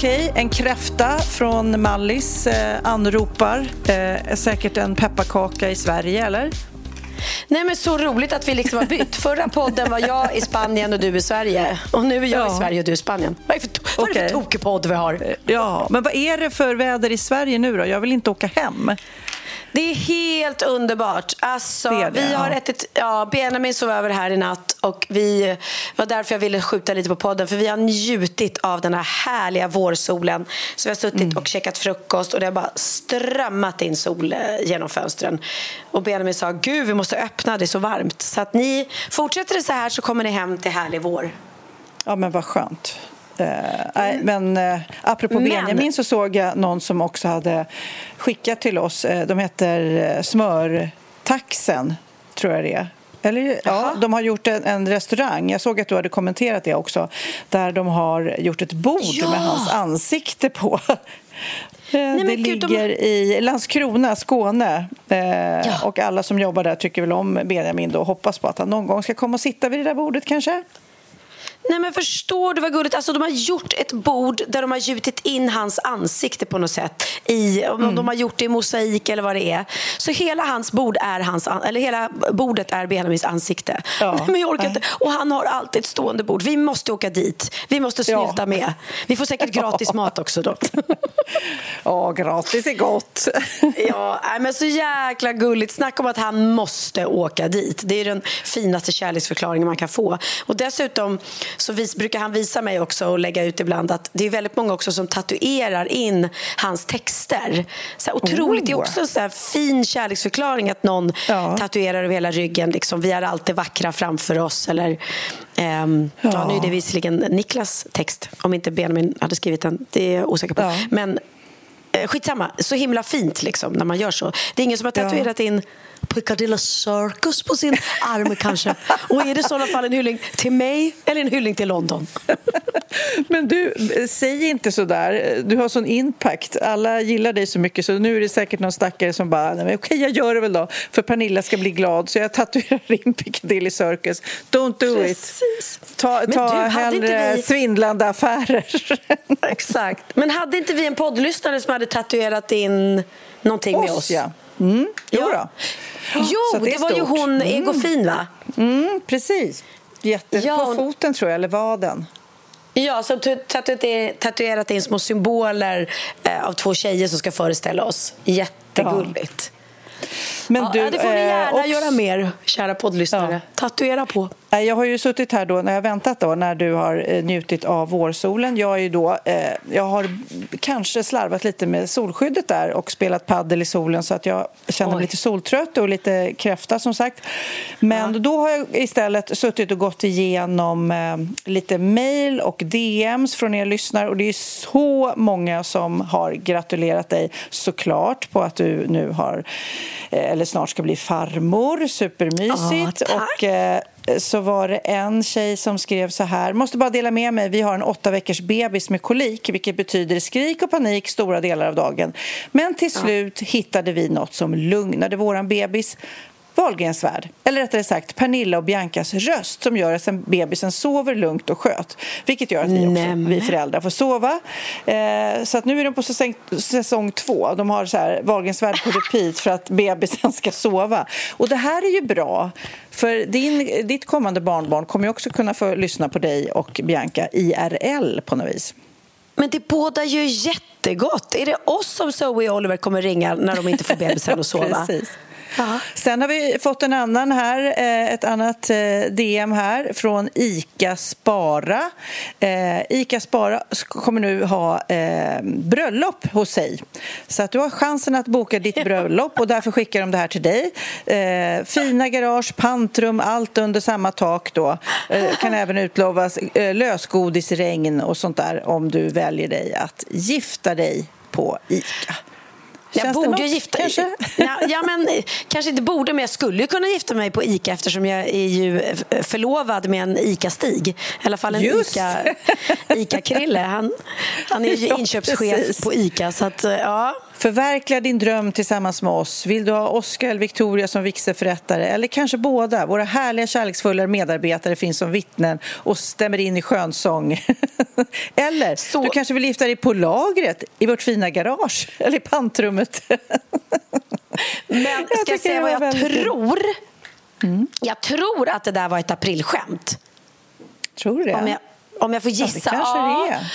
Okej, en kräfta från Mallis eh, anropar. Eh, säkert en pepparkaka i Sverige, eller? Nej men Så roligt att vi liksom har bytt. Förra podden var jag i Spanien och du i Sverige. Och nu är jag Ja. i Sverige och du i Spanien. Vad är det för, vad är det för tokig podd vi har? Ja, men vad är det för väder i Sverige nu då? Jag vill inte åka hem. Det är helt underbart. Alltså, Det det, vi har ja. ätit, ja, Benjamin sov över här i natt och vi var därför jag ville skjuta lite på podden för vi har njutit av den här härliga vårsolen. Så vi har suttit Mm. och käkat frukost och det har bara strömmat in sol eh, genom fönstren. Och Benjamin sa, gud vi måste öppna, det är så varmt. Så att ni, fortsätter det så här så kommer ni hem till härlig vår. Ja, men vad skönt. Eh, nej, men eh, apropå Men- Benjamin så såg jag någon som också hade skickat till oss. Eh, de heter eh, Smörtaxen, tror jag det är. Eller, ja, de har gjort en, en restaurang, jag såg att du hade kommenterat det också, där de har gjort ett bord Ja! med hans ansikte på. Eh, men det gud, de- ligger i Landskrona, Skåne. Eh, Ja. Och alla som jobbar där tycker väl om Benjamin då och hoppas på att han någon gång ska komma och sitta vid det där bordet kanske. Nej men förstår du vad gulligt? Alltså de har gjort ett bord där de har gjutit in hans ansikte på något sätt. I, om Mm. De har gjort det i mosaik eller vad det är. Så hela hans bord är hans, an- eller hela bordet är Benjamins ansikte. Ja. Men jag orkar inte. Och han har alltid ett stående bord. Vi måste åka dit. Vi måste Ja. snylta med. Vi får säkert gratis mat också då. Ja, gratis är gott. Ja, men så jäkla gulligt. Snacka om att han måste åka dit. Det är den finaste kärleksförklaringen man kan få. Och dessutom så vis, brukar han visa mig också och lägga ut ibland att det är väldigt många också som tatuerar in hans texter. Så här, otroligt. Det är Oh. också en så fin kärleksförklaring att någon Ja. tatuerar över hela ryggen. Liksom, vi är alltid vackra framför oss. Eller, ehm, ja. Ja. nu är det visserligen Niklas text, om inte Benjamin hade skrivit den. Det är jag osäker på. Ja. Men Eh, Skitsamma, så himla fint liksom när man gör så. Det är ingen som har tatuerat in Piccadilly Circus på sin arm kanske. Och är det i sådana fall en hyllning till mig eller en hyllning till London? Men du, säg inte så där. Du har sån impact. Alla gillar dig så mycket så nu är det säkert någon stackare som bara, nej men okej jag gör det väl då för Pernilla ska bli glad så jag tatuerar in Piccadilly Circus. Don't do Precis. it. Ta, Men ta du, hellre vi- svindlande affärer. Exakt. Men hade inte vi en poddlyssnare som hade tatuerat in någonting med oss? ja. Mm, jo Ja. Jo, det, är var ju hon Mm. Egofin va? Mm, precis. Jätte Ja, på hon- foten tror jag, eller vaden. Ja, som tu- tatuerat, in små symboler eh, av två tjejer som ska föreställa oss. Jättegulligt. Men Ja, du, det får ni eh, gärna också- göra mer, kära poddlyssnare. Ja. Tatuera på. Jag har ju suttit här då när jag väntat då när du har eh, njutit av vårsolen. Jag, är då, eh, jag har kanske slarvat lite med solskyddet där och spelat paddel i solen så att jag känner mig Oj. lite soltrött och lite kräfta som sagt. Men då har jag istället suttit och gått igenom eh, lite mail och DMs från er lyssnare och det är så många som har gratulerat dig såklart på att du nu har eh, eller snart ska bli farmor. Supermysigt. Ja, tack. och eh, så var det en tjej som skrev så här. Måste bara dela med mig. Vi har en åtta veckors bebis med kolik vilket betyder skrik och panik stora delar av dagen. Men till slut hittade vi något som lugnade våran bebis. Wahlgrens värld, eller rättare sagt Pernilla och Biancas röst som gör att sen bebisen sover lugnt och sköt. Vilket gör att vi, också, vi föräldrar får sova. Eh, så att nu är de på säsong, säsong två. De har så här Wahlgrens värld på repeat för att bebisen ska sova. Och det här är ju bra. För din, ditt kommande barnbarn kommer ju också kunna få lyssna på dig och Bianca IRL på något vis. Men det bådar ju jättegott. Är det oss som Zoe och Oliver kommer ringa när de inte får bebisen att sova? Precis. Sen har vi fått en annan här, eh, ett annat eh, DM här från ICA Spara. Eh, ICA Spara kommer nu ha bröllop hos sig. Så att du har chansen att boka ditt bröllop och därför skickar de det här till dig. Fina garage, pantrum, allt under samma tak då. Kan även utlovas lösgodisregn och sånt där om du väljer dig att gifta dig på ICA. Känns jag borde ju gifta kanske? Ja, ja, men, kanske inte borde, men jag skulle kunna gifta mig på ICA eftersom jag är ju förlovad med en ICA-Stig. I alla fall en ICA-Krille. Ica han, han är ju ja, inköpschef precis. på ICA. Så att, ja. Förverkliga din dröm tillsammans med oss. Vill du ha Oscar eller Victoria som vigselförrättare eller kanske båda? Våra härliga kärleksfulla medarbetare finns som vittnen och stämmer in i skönsång. eller Så... du kanske vill gifta dig på lagret i vårt fina garage eller i pantrummet. Men ska jag säga vad jag tror? Mm. Jag tror att det där var ett aprilskämt. Tror du det? Om jag, får gissa. Ja, det kanske ja. det är.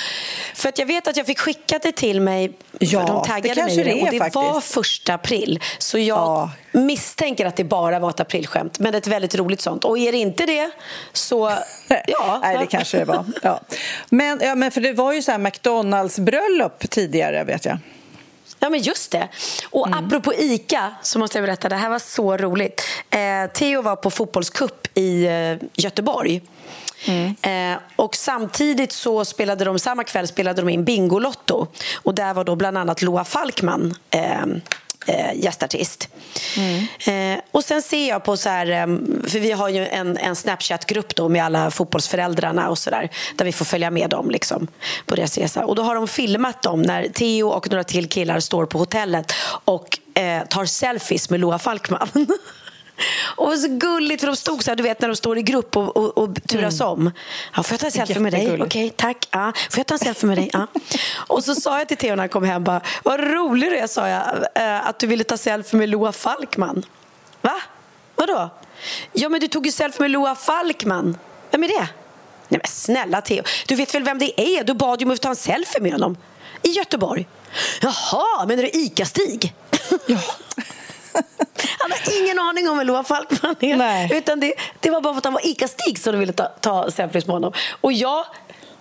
För att jag vet att jag fick skicka det till mig, ja, för de taggade det mig det, och det faktiskt. var första april. Så jag ja. misstänker att det bara var ett aprilskämt, men ett väldigt roligt sånt. Och är det inte det, så ja. Nej, det kanske det var. Ja. Men, ja, men för det var ju så här McDonalds-bröllop tidigare, vet jag. Ja, men just det. Och mm. apropå ICA så måste jag berätta, det här var så roligt. Eh, Theo var på fotbollskupp i eh, Göteborg. Mm. Eh, och samtidigt så spelade de, samma kväll spelade de in Bingolotto. Och där var då bland annat Loa Falkman eh, gästartist. Mm. Eh, och sen ser jag på så här, eh, för vi har ju en, en Snapchat-grupp då med alla fotbollsföräldrarna och så där, där vi får följa med dem liksom, på deras resa. Och då har de filmat dem när Theo och några till killar står på hotellet och eh, tar selfies med Loa Falkman. Och så gulligt, för de stod så här, du vet när de står i grupp och, och, och turas mm. om. Ja, får jag ta en selfie med dig? Okej, okay, tack. Ja. Får jag ta en selfie med dig? Ja. Och så sa jag till Theo när han kom hem, bara, vad rolig du är, sa jag, eh, att du ville ta selfie med Loa Falkman. Va? Vadå? Ja, men du tog ju selfie med Loa Falkman. Vem är det? Nej men snälla Theo, du vet väl vem det är? Du bad ju mig att ta en selfie med honom. I Göteborg. Jaha, menar du ICA-Stig? Ja. Han har ingen aning om vem Loa Falkman är. Nej. Utan det, det var bara för att han var ICA-Stig som de ville ta, ta selfies med honom. Och jag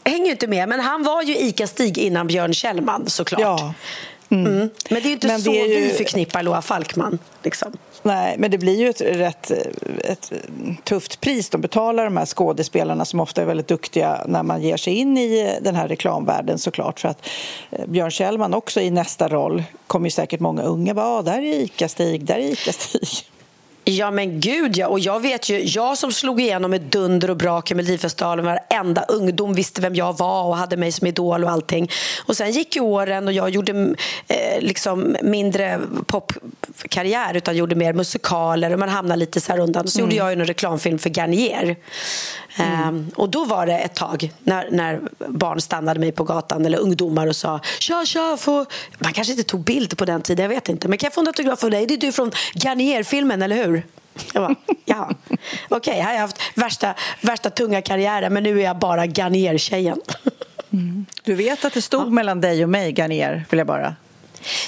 hänger inte med, men han var ju ICA-Stig innan Björn Kjellman såklart. Ja. Mm. Mm. Men det är ju inte men så ju... vi förknippar Loa Falkman. Liksom. Nej, men det blir ju ett rätt ett tufft pris de betalar de här skådespelarna som ofta är väldigt duktiga när man ger sig in i den här reklamvärlden såklart. För att eh, Björn Kjellman också i nästa roll kommer ju säkert många unga bara, ah, där är Ica-Stig, där är Ica-Stig. Ja men gud ja, och jag vet ju, jag som slog igenom med dunder och brak i Melodifestivalen, varenda ungdom visste vem jag var och hade mig som idol och allting. Och sen gick ju åren och jag gjorde eh, liksom mindre popkarriär utan gjorde mer musikaler och man hamnade lite så här undan. Så mm. gjorde jag en reklamfilm för Garnier. Mm. Um, och då var det ett tag när, när barn stannade mig på gatan eller ungdomar och sa tja tja, få... man kanske inte tog bild på den tiden, jag vet inte. Men kan jag få en autograf av dig? Det är du från Garnier-filmen, eller hur? Jag bara, ja. Okej, okay, här har jag haft värsta, värsta tunga karriären men nu är jag bara Garnier-tjejen. Mm. Du vet att det stod ja. mellan dig och mig, Garnier, vill jag bara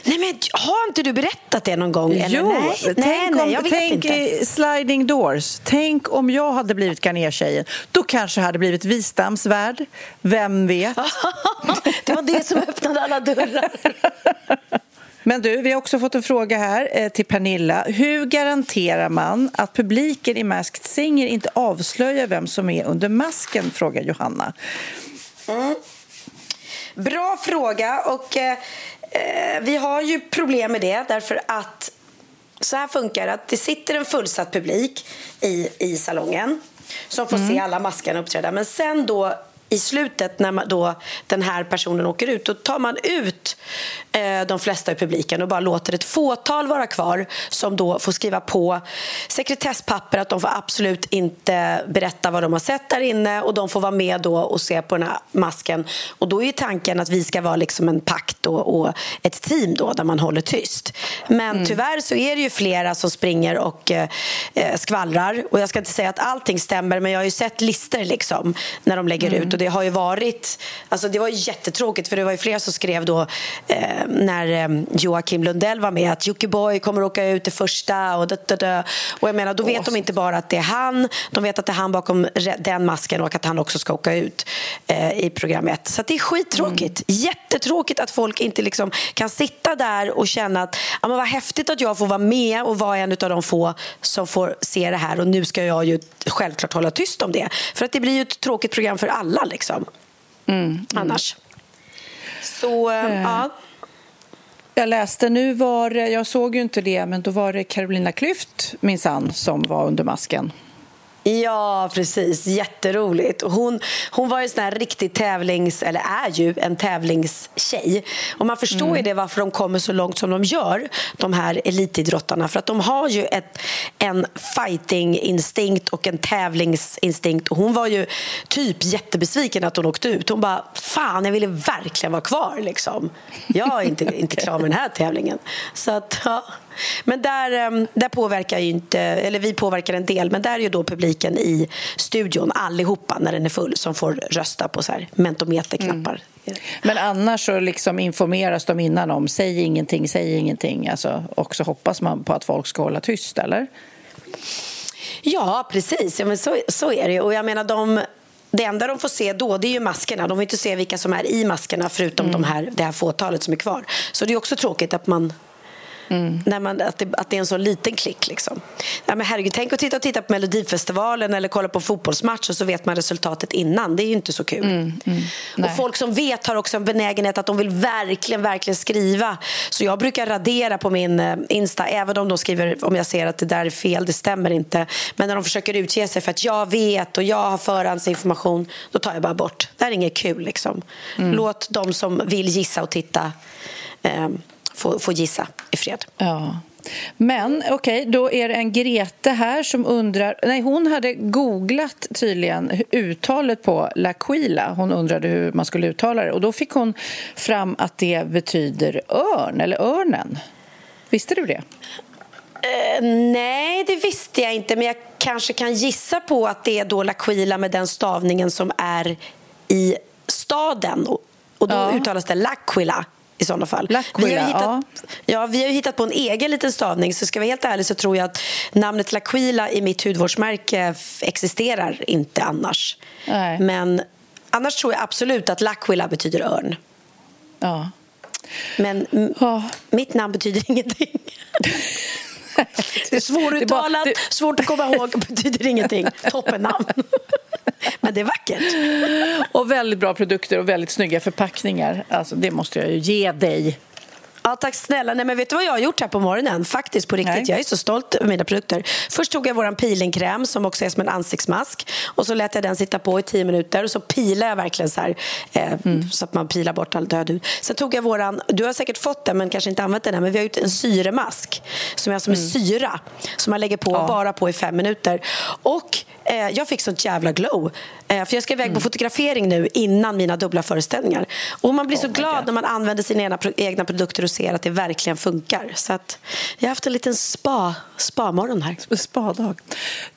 Nej, men har inte du berättat det någon gång? Eller? Jo, nej, tänk, nej, nej, jag vet tänk inte. sliding doors. Tänk om jag hade blivit Garnier-tjejen. Då kanske jag hade blivit Wistamsvärd. Vem vet? det var det som öppnade alla dörrar. Men du, vi har också fått en fråga här eh, till Pernilla. Hur garanterar man att publiken i Masked Singer inte avslöjar vem som är under masken? frågar Johanna. Mm. Bra fråga. och... Eh, vi har ju problem med det därför att så här funkar det att det sitter en fullsatt publik i, i salongen som får mm. se alla maskarna uppträda. Men sen då i slutet när man då den här personen åker ut, då tar man ut eh, de flesta i publiken och bara låter ett fåtal vara kvar som då får skriva på sekretesspapper att de får absolut inte berätta vad de har sett där inne och de får vara med då och se på den här masken. Och då är tanken att vi ska vara liksom en pakt och, och ett team då där man håller tyst. Men mm. tyvärr så är det ju flera som springer och eh, skvallrar och jag ska inte säga att allting stämmer men jag har ju sett lister liksom när de lägger mm. ut Och det har ju varit... Alltså det var jättetråkigt, för det var ju flera som skrev då eh, när eh, Joakim Lundell var med att Jockiboi kommer åka ut det första och, dö, dö, och jag menar, då vet de inte bara att det är han, de vet att det är han bakom den masken och att han också ska åka ut eh, i programmet. Så det är skittråkigt. Mm. Jättetråkigt att folk inte liksom kan sitta där och känna att ja, men vad häftigt att jag får vara med och vara en av de få som får se det här och nu ska jag ju självklart hålla tyst om det. För att det blir ju ett tråkigt program för alla liksom. Mm. Annars. Så, äh, ja. Jag läste nu var jag såg ju inte det, men då var det Carolina Klüft minsann som var under masken. Ja, precis. Jätteroligt. Hon, hon var ju sån här riktig tävlings... Eller är ju en tävlingstjej. Och man förstår mm. ju det varför de kommer så långt som de gör, de här elitidrottarna. För att de har ju ett, en fighting-instinkt och en tävlingsinstinkt. Och hon var ju typ jättebesviken att hon åkte ut. Hon bara, fan, jag ville verkligen vara kvar. Liksom. Jag är inte, inte klar med den här tävlingen. Så att, ja. Men där, ehm, där påverkar ju inte, eller vi påverkar en del, men där är ju då publiken i studion allihopa när den är full som får rösta på så här mentometerknappar. Mm. Men annars så liksom informeras de innan om säg ingenting, säg ingenting. Alltså, och så hoppas man på att folk ska hålla tyst, eller? Ja, precis. Ja, men så, så är det. Och jag menar, de, det enda de får se då det är ju maskerna. De får inte se vilka som är i maskerna förutom mm. de här, det här fåtalet som är kvar. Så det är också tråkigt att man Mm. När man, att, det, att det är en så liten klick. Liksom. Ja, men herregud, tänk att titta, titta på Melodifestivalen eller kolla på en fotbollsmatch och så vet man resultatet innan. Det är ju inte så kul. Mm, mm, och folk som vet har också en benägenhet att de vill verkligen, verkligen skriva. Så jag brukar radera på min eh, Insta, även om de skriver om jag ser att det där är fel, det stämmer inte. Men när de försöker utge sig för att jag vet och jag har förhandsinformation, då tar jag bara bort. Det här är inget kul. Liksom. Mm. Låt de som vill gissa och titta eh, få, få gissa i fred. Ja. Men okej, okay, då är det en Grete här som undrar... Nej, hon hade googlat tydligen uttalet på L'Aquila. Hon undrade hur man skulle uttala det. Och Då fick hon fram att det betyder örn, eller örnen. Visste du det? Uh, nej, det visste jag inte. Men jag kanske kan gissa på att det är då L'Aquila med den stavningen som är i staden. Och då ja. uttalas det L'Aquila i sådana fall. vi, har hittat, ja. ja. vi har hittat på en egen liten stavning. Så ska vi vara helt ärlig så tror jag att namnet L'Aquila i mitt hudvårdsmärke existerar inte annars. Nej. Men annars tror jag absolut att L'Aquila betyder örn. Ja. Men ja. mitt namn betyder ingenting. det är svåruttalat, det bara, svårt att komma ihåg, betyder ingenting. Toppennamn. Men det är vackert. Och väldigt bra produkter och väldigt snygga förpackningar. Alltså, det måste jag ju ge dig. Ja, tack snälla. Nej, men vet du vad jag har gjort här på morgonen? Faktiskt på riktigt. Nej. Jag är så stolt över mina produkter. Först tog jag vår peelingkräm som också är som en ansiktsmask. Och så lät jag den sitta på i tio minuter. Och så pilade jag verkligen så här. Eh, mm. Så att man pilar bort all död hud. Sen tog jag våran, du har säkert fått den men kanske inte använt den än. Men vi har gjort en syremask. Som är som mm. syra. Som man lägger på ja. bara på i fem minuter. Och eh, jag fick sånt jävla glow. Eh, för jag ska iväg på mm. fotografering nu innan mina dubbla föreställningar. Och man blir oh så glad när man använder sina egna, egna produkter och ser att det verkligen funkar. Så att jag har haft en liten spa, spa-morgon här. Spadag.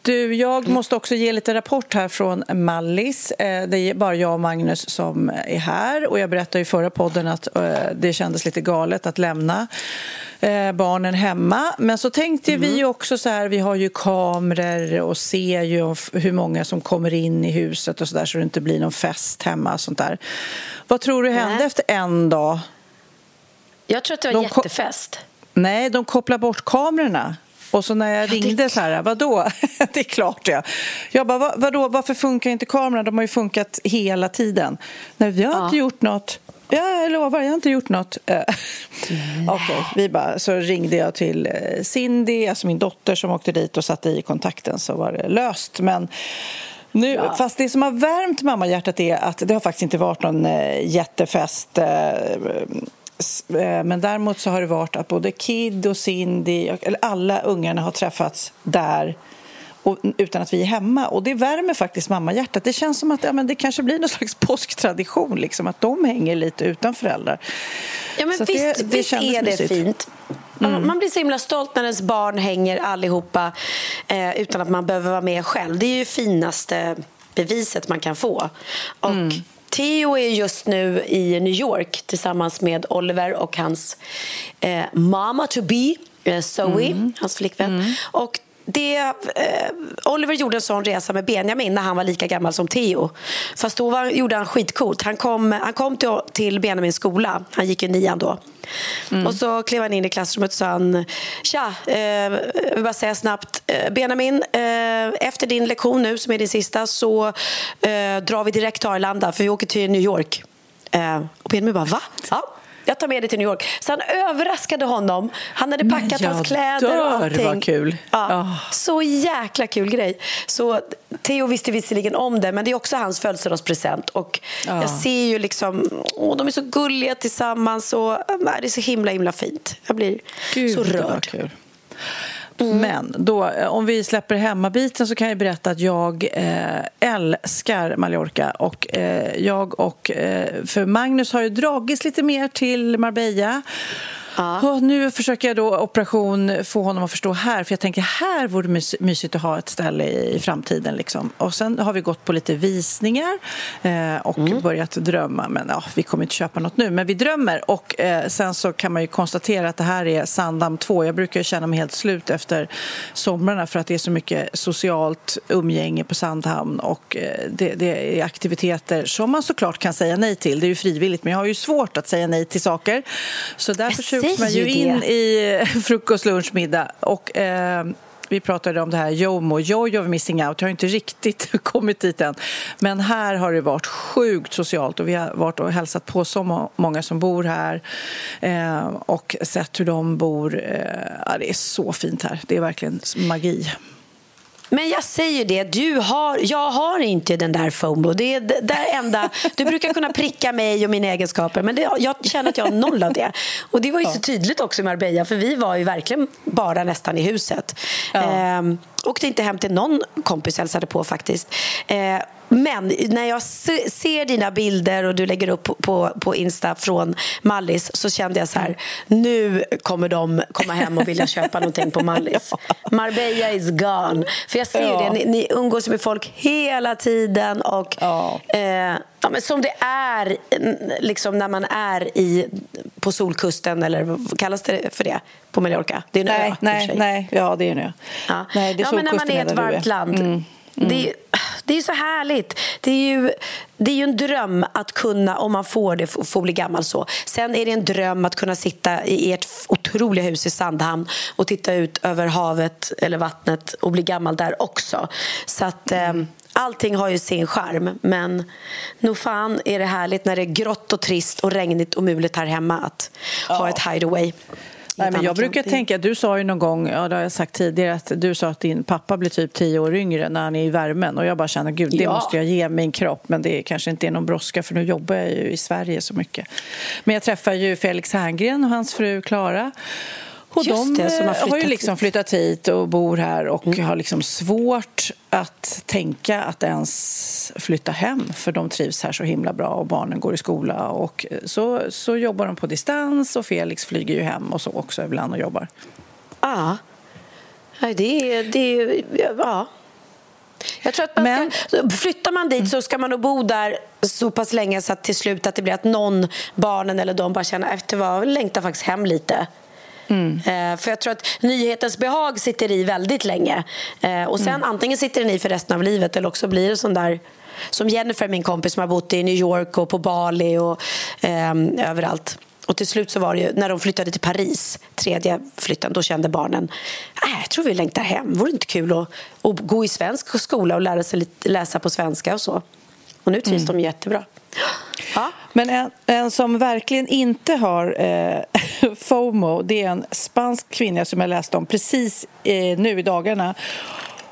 Du, jag mm. måste också ge lite rapport här från Mallis. Eh, det är bara jag och Magnus som är här. Och jag berättade i förra podden att eh, det kändes lite galet att lämna eh, barnen hemma. Men så tänkte mm. vi också så här, vi har ju kameror och ser ju hur många som kommer in i huset och så där så det inte blir någon fest hemma och sånt där. Vad tror du hände Nej. efter en dag? Jag tror att det var de jättefest. Nej, de kopplade bort kamerorna. Och så när jag ja, ringde det... så här, vadå? det är klart det. Jag bara, vad, vadå, varför funkar inte kamerorna? De har ju funkat hela tiden. Nej, vi har ja. inte gjort något. Ja, jag lovar, jag har inte gjort något. Eh, okej, okay, så ringde jag till eh, Cindy, alltså min dotter som åkte dit och satte i kontakten så var det löst. Men nu, ja. Fast det som har värmt mammahjärtat är att det har faktiskt inte varit någon eh, jättefest men däremot så har det varit att både Kid och Cindy, eller alla ungarna har träffats där och, utan att vi är hemma. Och det värmer faktiskt mammahjärtat. Det känns som att ja, men det kanske blir någon slags påsktradition, liksom, att de hänger lite utan föräldrar. Ja, men så visst, det, det visst är det mysigt. fint. Mm. Man blir så himla stolt när ens barn hänger allihopa eh, utan att man behöver vara med själv. Det är ju finaste beviset man kan få. Och mm. Theo är just nu i New York tillsammans med Oliver och hans eh, mama to be, eh, Zoe, mm. hans flickvän. Mm. Och det, eh, Oliver gjorde en sån resa med Benjamin när han var lika gammal som Theo. Fast då var, gjorde han skitcoolt. Han kom, han kom till, till Benjamins skola. Han gick i nian då. Mm. Och så klev han in i klassrummet och sa han, Tja, eh, jag vill bara säga snabbt. Eh, Benjamin, eh, efter din lektion nu som är din sista så eh, drar vi direkt till Arlanda för vi åker till New York. Eh, och Benjamin bara, va? Ja jag tar med dig till New York. Så han överraskade honom. Han hade packat hans kläder dör, och allting. Vad kul. Ja, oh. Så jäkla kul grej. Så Theo visste visserligen om det, men det är också hans födelsedagspresent. Och oh. Jag ser ju liksom, åh, de är så gulliga tillsammans och det är så himla himla fint. Jag blir Gud, så rörd. Mm. Men då, eh, om vi släpper hemmabiten så kan jag berätta att jag eh, älskar Mallorca. Och, eh, jag och, eh, för Magnus har ju dragits lite mer till Marbella. Ja. Nu försöker jag då operation få honom att förstå här, för jag tänker här vore det mysigt att ha ett ställe i framtiden. Liksom. Och sen har vi gått på lite visningar eh, och mm. börjat drömma, men ja, vi kommer inte köpa något nu, men vi drömmer. Och eh, sen så kan man ju konstatera att det här är Sandhamn 2. Jag brukar känna mig helt slut efter somrarna för att det är så mycket socialt umgänge på Sandhamn och eh, det, det, är aktiviteter som man såklart kan säga nej till. Det är ju frivilligt, men jag har ju svårt att säga nej till saker. Så därför man ju in i frukost, lunch, middag. Och, eh, vi pratade om det här JOMO, Joy of Missing Out. Jag har inte riktigt kommit dit än. Men här har det varit sjukt socialt och vi har varit och hälsat på så många som bor här eh, och sett hur de bor. Eh, ja, det är så fint här. Det är verkligen magi. Men jag säger det, du har, jag har inte den där FOMO. Det är det där enda, du brukar kunna pricka mig och mina egenskaper men det, jag känner att jag har noll av det. Och det var ju så tydligt också i Marbella för vi var ju verkligen bara nästan i huset. Ja. Ehm, åkte inte hem till någon kompis hälsade på faktiskt. Ehm, men när jag ser dina bilder och du lägger upp på, på Insta från Mallis så kände jag så här, nu kommer de komma hem och vilja köpa någonting på Mallis. Marbella is gone. För jag ser ja. det, ni, ni umgås med folk hela tiden och ja. Eh, ja, men som det är liksom när man är i, på Solkusten eller vad kallas det för det på Mallorca? Det är en nej, ö, nej, nej, ja det är en ö. Ja. Nej, det är ja, men när man är ett varmt land. Mm. Mm. Det, det är så härligt. Det är ju, det är ju en dröm att kunna, om man får det, få bli gammal så. Sen är det en dröm att kunna sitta i ert otroliga hus i Sandhamn och titta ut över havet eller vattnet och bli gammal där också. Så att... Mm. Eh, allting har ju sin charm, men nog fan är det härligt när det är grått och trist och regnigt och mulet här hemma att ja. ha ett hideaway. Nej, men jag brukar tänka, du sa ju någon gång, ja det har jag sagt tidigare, att du sa att din pappa blir typ tio år yngre när han är i värmen och jag bara känner, gud det ja. måste jag ge min kropp men det kanske inte är någon brådska för nu jobbar jag ju i Sverige så mycket. Men jag träffar ju Felix Herngren och hans fru Klara och Just de det, har, har, ju liksom flyttat hit och bor här och mm. har liksom svårt att tänka att ens flytta hem för de trivs här så himla bra och barnen går i skola. Och så, så jobbar de på distans och Felix flyger ju hem och så också ibland och jobbar. Ja, det är... Det ja. Jag tror att man Men... ska, flyttar man dit så ska man nog bo där så pass länge så att till slut att det blir att någon, barnen eller de bara känner efter vad, längtar faktiskt hem lite. Mm. Eh, för jag tror att nyhetens behag sitter i väldigt länge. Eh, och sen mm. antingen sitter den i för resten av livet eller också blir det sån där som Jennifer, min kompis som har bott i New York och på Bali och eh, överallt. Och till slut så var det ju, när de flyttade till Paris, tredje flytten, då kände barnen äh, jag tror vi längtar hem. Vore det inte kul att, att gå i svensk skola och lära sig läsa på svenska och så. Och nu trivs mm. de jättebra. Ja. Men en, en, som verkligen inte har eh, FOMO det är en spansk kvinna som jag läste om precis eh, nu i dagarna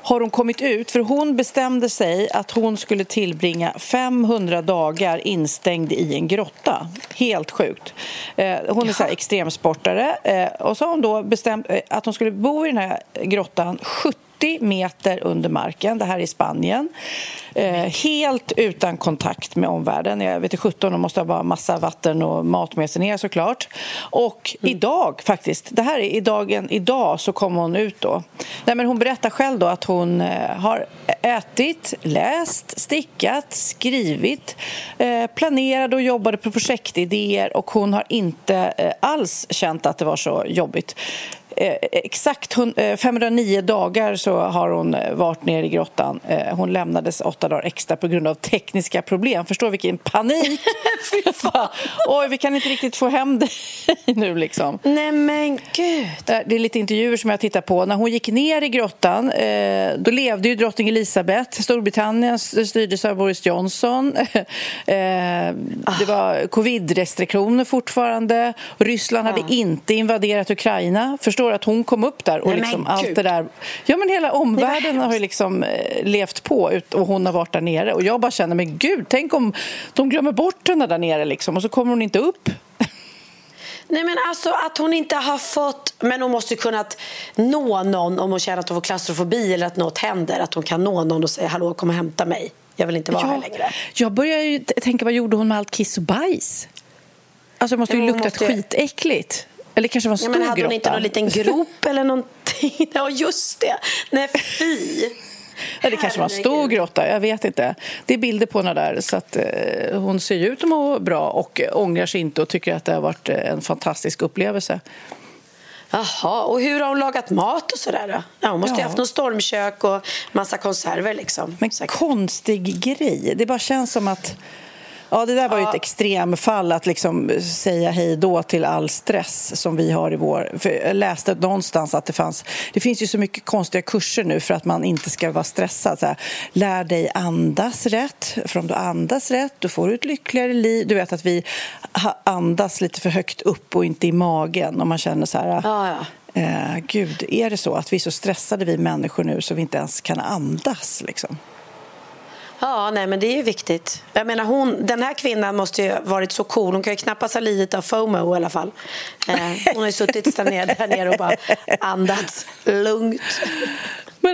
har hon kommit ut, för hon bestämde sig att hon skulle tillbringa 500 dagar instängd i en grotta. Helt sjukt. Eh, hon är så extremsportare eh, och så har hon då bestämt eh, att hon skulle bo i den här grottan 70 40 meter under marken. Det här är i Spanien. Eh, helt utan kontakt med omvärlden. Jag vet inte 17 de måste ha bara massa vatten och mat med sig ner såklart. Och mm. idag faktiskt, det här är i dagen, idag så kom hon ut då. Nej, men hon berättar själv då att hon eh, har ätit, läst, stickat, skrivit, eh, planerade och jobbade på projektidéer och hon har inte eh, alls känt att det var så jobbigt. Eh, exakt 509 eh, dagar så har hon eh, varit nere i grottan. Hon lämnades åtta dagar extra på grund av tekniska problem. Förstår vilken panik! Oj, vi kan inte riktigt få hem dig nu liksom. Nej men gud! Det är lite intervjuer som jag tittar på. När hon gick ner i grottan då levde ju drottning Elizabeth. Storbritannien styrdes av Boris Johnson. Det var covid-restriktioner fortfarande. Ryssland hade inte invaderat Ukraina. Förstår förstår att hon kom upp där och Nej, liksom allt det där. Ja, men hela omvärlden har ju liksom eh, levt på och hon har varit där nere. Och jag bara känner, men gud, tänk om de glömmer bort henne där nere liksom och så kommer hon inte upp. Nej men alltså att hon inte har fått, men hon måste ju kunnat nå någon om hon känner att hon får klaustrofobi eller att något händer. Att hon kan nå någon och säga hallå kom och hämta mig. Jag vill inte vara ja, här längre. Jag börjar ju tänka vad gjorde hon med allt kiss och bajs? Alltså det måste ju luktat måste... skitäckligt. Eller kanske var en stor ja, men hade hon inte någon liten grop eller någonting? Ja, just det. Nej, fy! Det kanske var en stor grotta, jag vet inte. Det är bilder på henne där, så att eh, hon ser ut att må bra och ångrar sig inte och tycker att det har varit eh, en fantastisk upplevelse. Jaha, och hur har hon lagat mat och sådär Ja, hon måste ja. ha haft något stormkök och massa konserver liksom. Men konstig grej. Det bara känns som att Ja, det där var ju ett extremfall att liksom säga hej då till all stress som vi har i vår... För jag läste någonstans att det fanns... Det finns ju så mycket konstiga kurser nu för att man inte ska vara stressad. Så här, lär dig andas rätt, för om du andas rätt då får du ett lyckligare liv. Du vet att vi andas lite för högt upp och inte i magen om man känner så här... Ja, ja. Eh, Gud, är det så att vi är så stressade vi människor nu så vi inte ens kan andas liksom? Ja, nej, men det är ju viktigt. Jag menar, hon, den här kvinnan måste ju ha varit så cool. Hon kan ju knappast ha lidit av FOMO i alla fall. Eh, hon har ju suttit där nere, där nere och bara andats lugnt.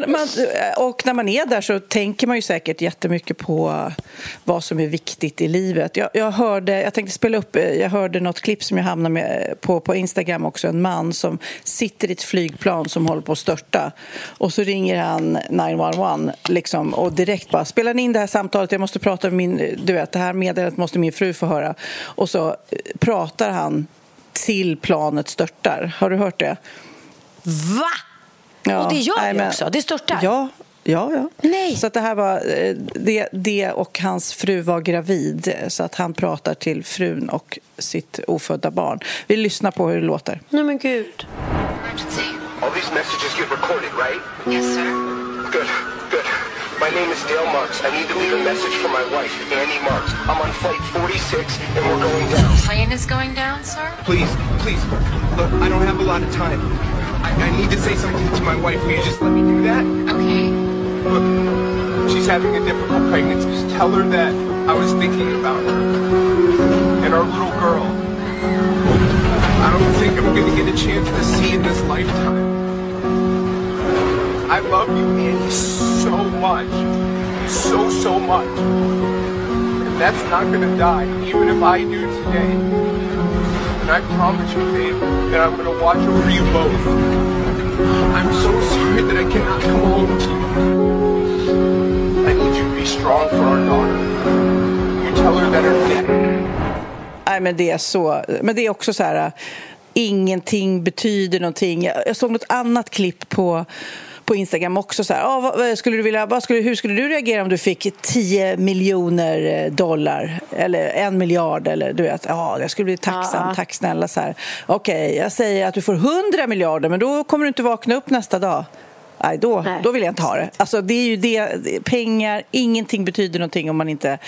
Men man, och när man är där så tänker man ju säkert jättemycket på vad som är viktigt i livet. Jag, jag, hörde, jag tänkte spela upp, jag hörde något klipp som jag hamnade med på, på Instagram också. En man som sitter i ett flygplan som håller på att störta. Och så ringer han 911 liksom, och direkt bara spelar ni in det här samtalet, jag måste prata med min, du vet, det här meddelandet måste min fru få höra. Och så eh, pratar han till planet störtar. Har du hört det? Va? Ja, och det gör nej, men, också, det störtar. Ja, Ja, ja. Nej. Så att det här var eh, det, det och hans fru var gravid så att han pratar till frun och sitt ofödda barn. Vi lyssnar på hur det låter. Nej men gud. All these messages get recorded, right? Yes, sir. Good, good. My name is Dale Marks. I need to leave a message for my wife, Annie Marks. I'm on flight 46 and we're going down. The plane is going down, sir? Please, please. Look, I don't have a lot of time. I, I need to say something to my wife. Will you just let me do that? Okay. Look, she's having a difficult pregnancy. Just tell her that I was thinking about her. And our little girl. I don't think I'm going to get a chance to see in this lifetime. I love you, Annie, so much. So, so much. And that's not going to die, even if I do today. And I promise you, babe, that I'm to watch over you both. I'm so sorry that I cannot come home to you. I need you to be strong for our daughter. You tell her that her dad... Nej, men det är så. Men det är också så här... Äh, ingenting betyder någonting. Jag såg något annat klipp på på Instagram också. Så här, ah, vad, skulle du vilja, vad skulle, hur skulle du reagera om du fick 10 miljoner eh, dollar eller en miljard? Eller, du vet, ah, jag skulle bli tacksam, ah. tack snälla. Okej, okay, jag säger att du får 100 miljarder men då kommer du inte vakna upp nästa dag. Nej, då, Nej. då vill jag inte ha det. Alltså, det är ju det, pengar, ingenting betyder någonting om man inte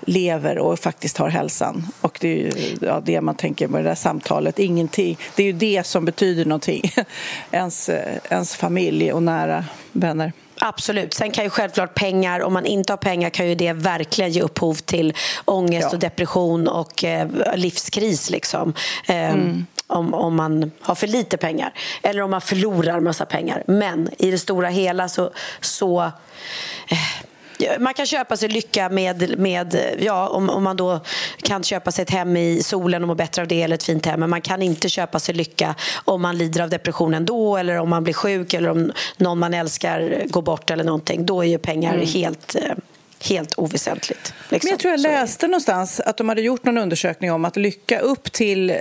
lever och faktiskt har hälsan. Och det är ju ja, det man tänker med det där samtalet. Ingenting. Det är ju det som betyder någonting. ens, ens familj och nära vänner. Absolut. Sen kan ju självklart pengar, om man inte har pengar kan ju det verkligen ge upphov till ångest ja. och depression och eh, livskris. Liksom. Eh, mm. Om, om man har för lite pengar eller om man förlorar massa pengar. Men i det stora hela så, så eh, man kan köpa sig lycka med, med ja, om, om man då kan köpa sig ett hem i solen och må bättre av det eller ett fint hem. Men man kan inte köpa sig lycka om man lider av depression ändå eller om man blir sjuk eller om någon man älskar går bort eller någonting. Då är ju pengar mm. helt eh, helt oväsentligt. Liksom. Men jag tror jag läste någonstans att de hade gjort någon undersökning om att lycka upp till, eh,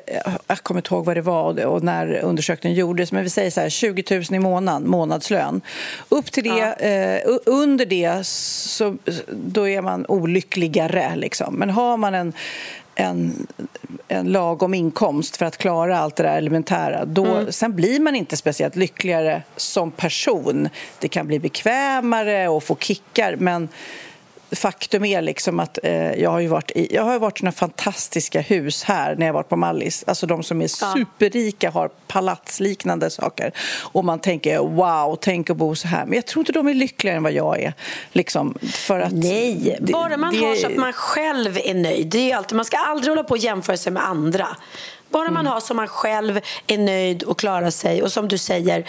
jag kommer inte ihåg vad det var och när undersökningen gjordes, men vi säger så här 20 000 i månaden, månadslön. Upp till det, ja. eh, under det så då är man olyckligare liksom. Men har man en en, en lagom inkomst för att klara allt det där elementära. Då, mm. Sen blir man inte speciellt lyckligare som person. Det kan bli bekvämare och få kickar, men faktum är liksom att eh, jag har ju varit i jag har varit i några fantastiska hus här när jag varit på Mallis. Alltså de som är superrika har palatsliknande saker. Och man tänker wow, tänk att bo så här. Men jag tror inte de är lyckligare än vad jag är. Liksom, för att Nej, det, bara man det... har så att man själv är nöjd. Det är alltid, man ska aldrig hålla på och jämföra sig med andra. Bara man mm. har som man själv är nöjd och klarar sig. Och som du säger,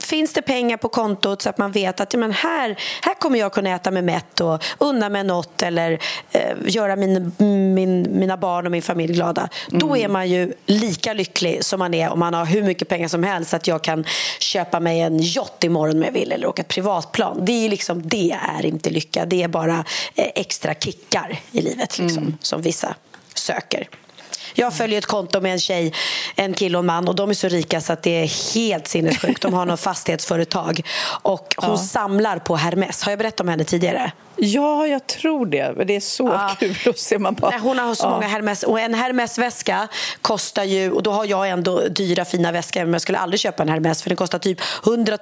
finns det pengar på kontot så att man vet att men här, här kommer jag kunna äta mig mätt och unna mig något eller eh, göra min, min, mina barn och min familj glada. Mm. Då är man ju lika lycklig som man är om man har hur mycket pengar som helst att jag kan köpa mig en yacht imorgon om jag vill eller åka ett privatplan. Det är, liksom, det är inte lycka. Det är bara eh, extra kickar i livet liksom, mm. som vissa söker. Jag följer ett konto med en tjej, en kille och en man och de är så rika så att det är helt sinnessjukt. De har något fastighetsföretag och hon ja. samlar på Hermes. Har jag berättat om henne tidigare? Ja, jag tror det. Det är så ja. kul att se. Man bara... Nej, hon har så ja. många Hermes. Och en Hermes-väska kostar ju... Och då har jag ändå dyra fina väskor men jag skulle aldrig köpa en Hermes för den kostar typ 100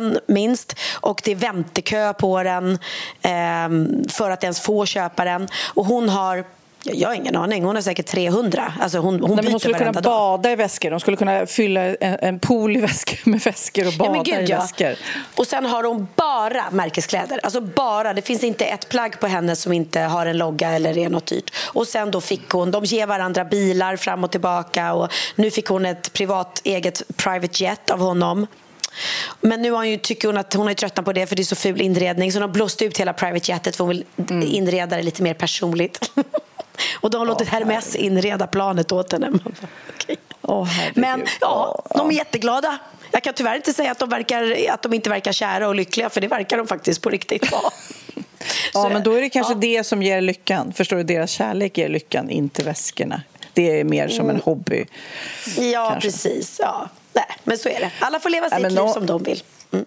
000 minst. Och det är väntekö på den eh, för att ens få köpa den. Och hon har jag har ingen aning. Hon har säkert 300. Alltså hon, hon, Nej, hon skulle kunna dag. bada i väskor. Hon skulle kunna fylla en, en pool i väskor med väskor och bada ja, gud, i ja. väskor. Och sen har hon bara märkeskläder. Alltså bara. Det finns inte ett plagg på henne som inte har en logga eller är något dyrt. Och sen då fick hon, de ger varandra bilar fram och tillbaka och nu fick hon ett privat eget private jet av honom. Men nu har hon ju, tycker hon att hon är tröttnat på det för det är så ful inredning så hon har blåst ut hela private jetet för hon vill mm. inreda det lite mer personligt. Och de har låtit Hermes inreda planet åt henne. okay. oh, Men ja, de är jätteglada. Jag kan tyvärr inte säga att de, verkar, att de inte verkar kära och lyckliga för det verkar de faktiskt på riktigt vara. ja, men då är det kanske ja. det som ger lyckan. Förstår du? Deras kärlek ger lyckan, inte väskorna. Det är mer som en mm. hobby. Ja, kanske. precis. Ja. Nej, men så är det. Alla får leva sitt Nej, liv no... som de vill. Mm.